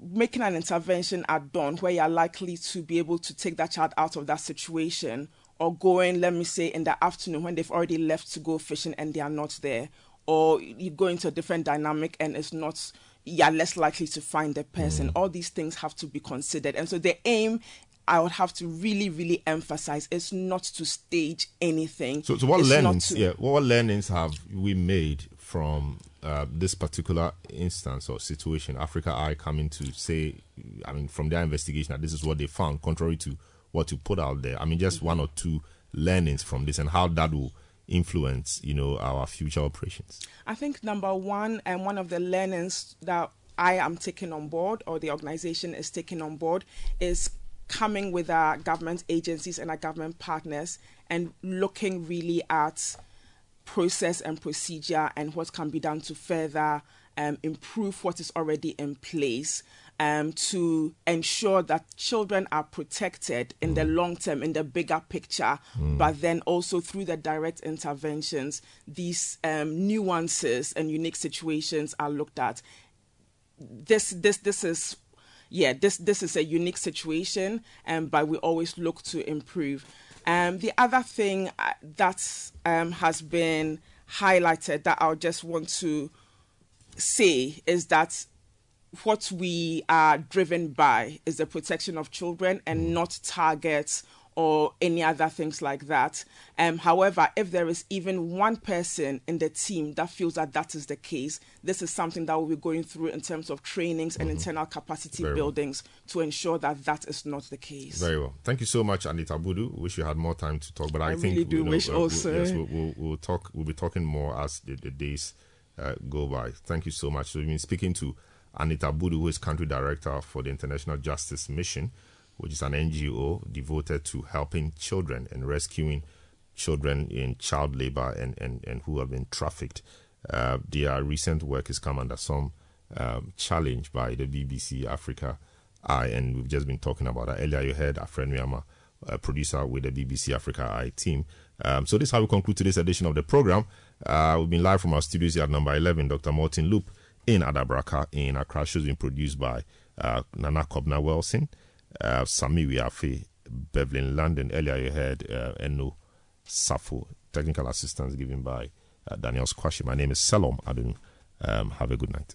making an intervention at dawn where you're likely to be able to take that child out of that situation or going let me say in the afternoon when they've already left to go fishing and they are not there or you go into a different dynamic and it's not you're less likely to find the person. Mm. All these things have to be considered. And so the aim I would have to really, really emphasize is not to stage anything. So, so what it's learnings? To... yeah, what learnings have we made from uh, this particular instance or situation? Africa Eye coming to say, I mean, from their investigation, that this is what they found, contrary to what you put out there. I mean, just one or two learnings from this, and how that will influence, you know, our future operations. I think number one, and one of the learnings that I am taking on board, or the organization is taking on board, is coming with our government agencies and our government partners and looking really at process and procedure and what can be done to further um, improve what is already in place um, to ensure that children are protected in mm. the long term, in the bigger picture, mm. but then also through the direct interventions, these um, nuances and unique situations are looked at. This, this, this is yeah, this this is a unique situation, um, but we always look to improve. Um, the other thing uh, that um, has been highlighted that I'll just want to say is that what we are driven by is the protection of children and not targets or any other things like that. Um, however, if there is even one person in the team that feels that that is the case, this is something that we'll be going through in terms of trainings and mm-hmm. internal capacity Very buildings well. to ensure that that is not the case. Very well. Thank you so much, Anita Budu. Wish you had more time to talk, but I, I think really do you know, wish uh, also. We'll, yes, we'll, we'll, we'll, talk. We'll be talking more as the, the days uh, go by. Thank you so much. So we've been speaking to Anita Budu, who is country director for the International Justice Mission which is an NGO devoted to helping children and rescuing children in child labor and, and, and who have been trafficked. Uh, their recent work has come under some um, challenge by the BBC Africa Eye, and we've just been talking about that. Earlier, you heard Afren Miyama, a producer with the BBC Africa Eye team. Um, so, this is how we conclude today's edition of the program. Uh, we've been live from our studios here at number 11, Dr. Martin Loop in Adabraka in Accra. Show's been produced by uh, Nana Kobina Wilson uh, Sami Wiafe, Bevlin London. Earlier you heard uh, Eno Safo, technical assistance given by uh, Daniel Squashi. My name is Selorm Adonoo. Um, have a good night.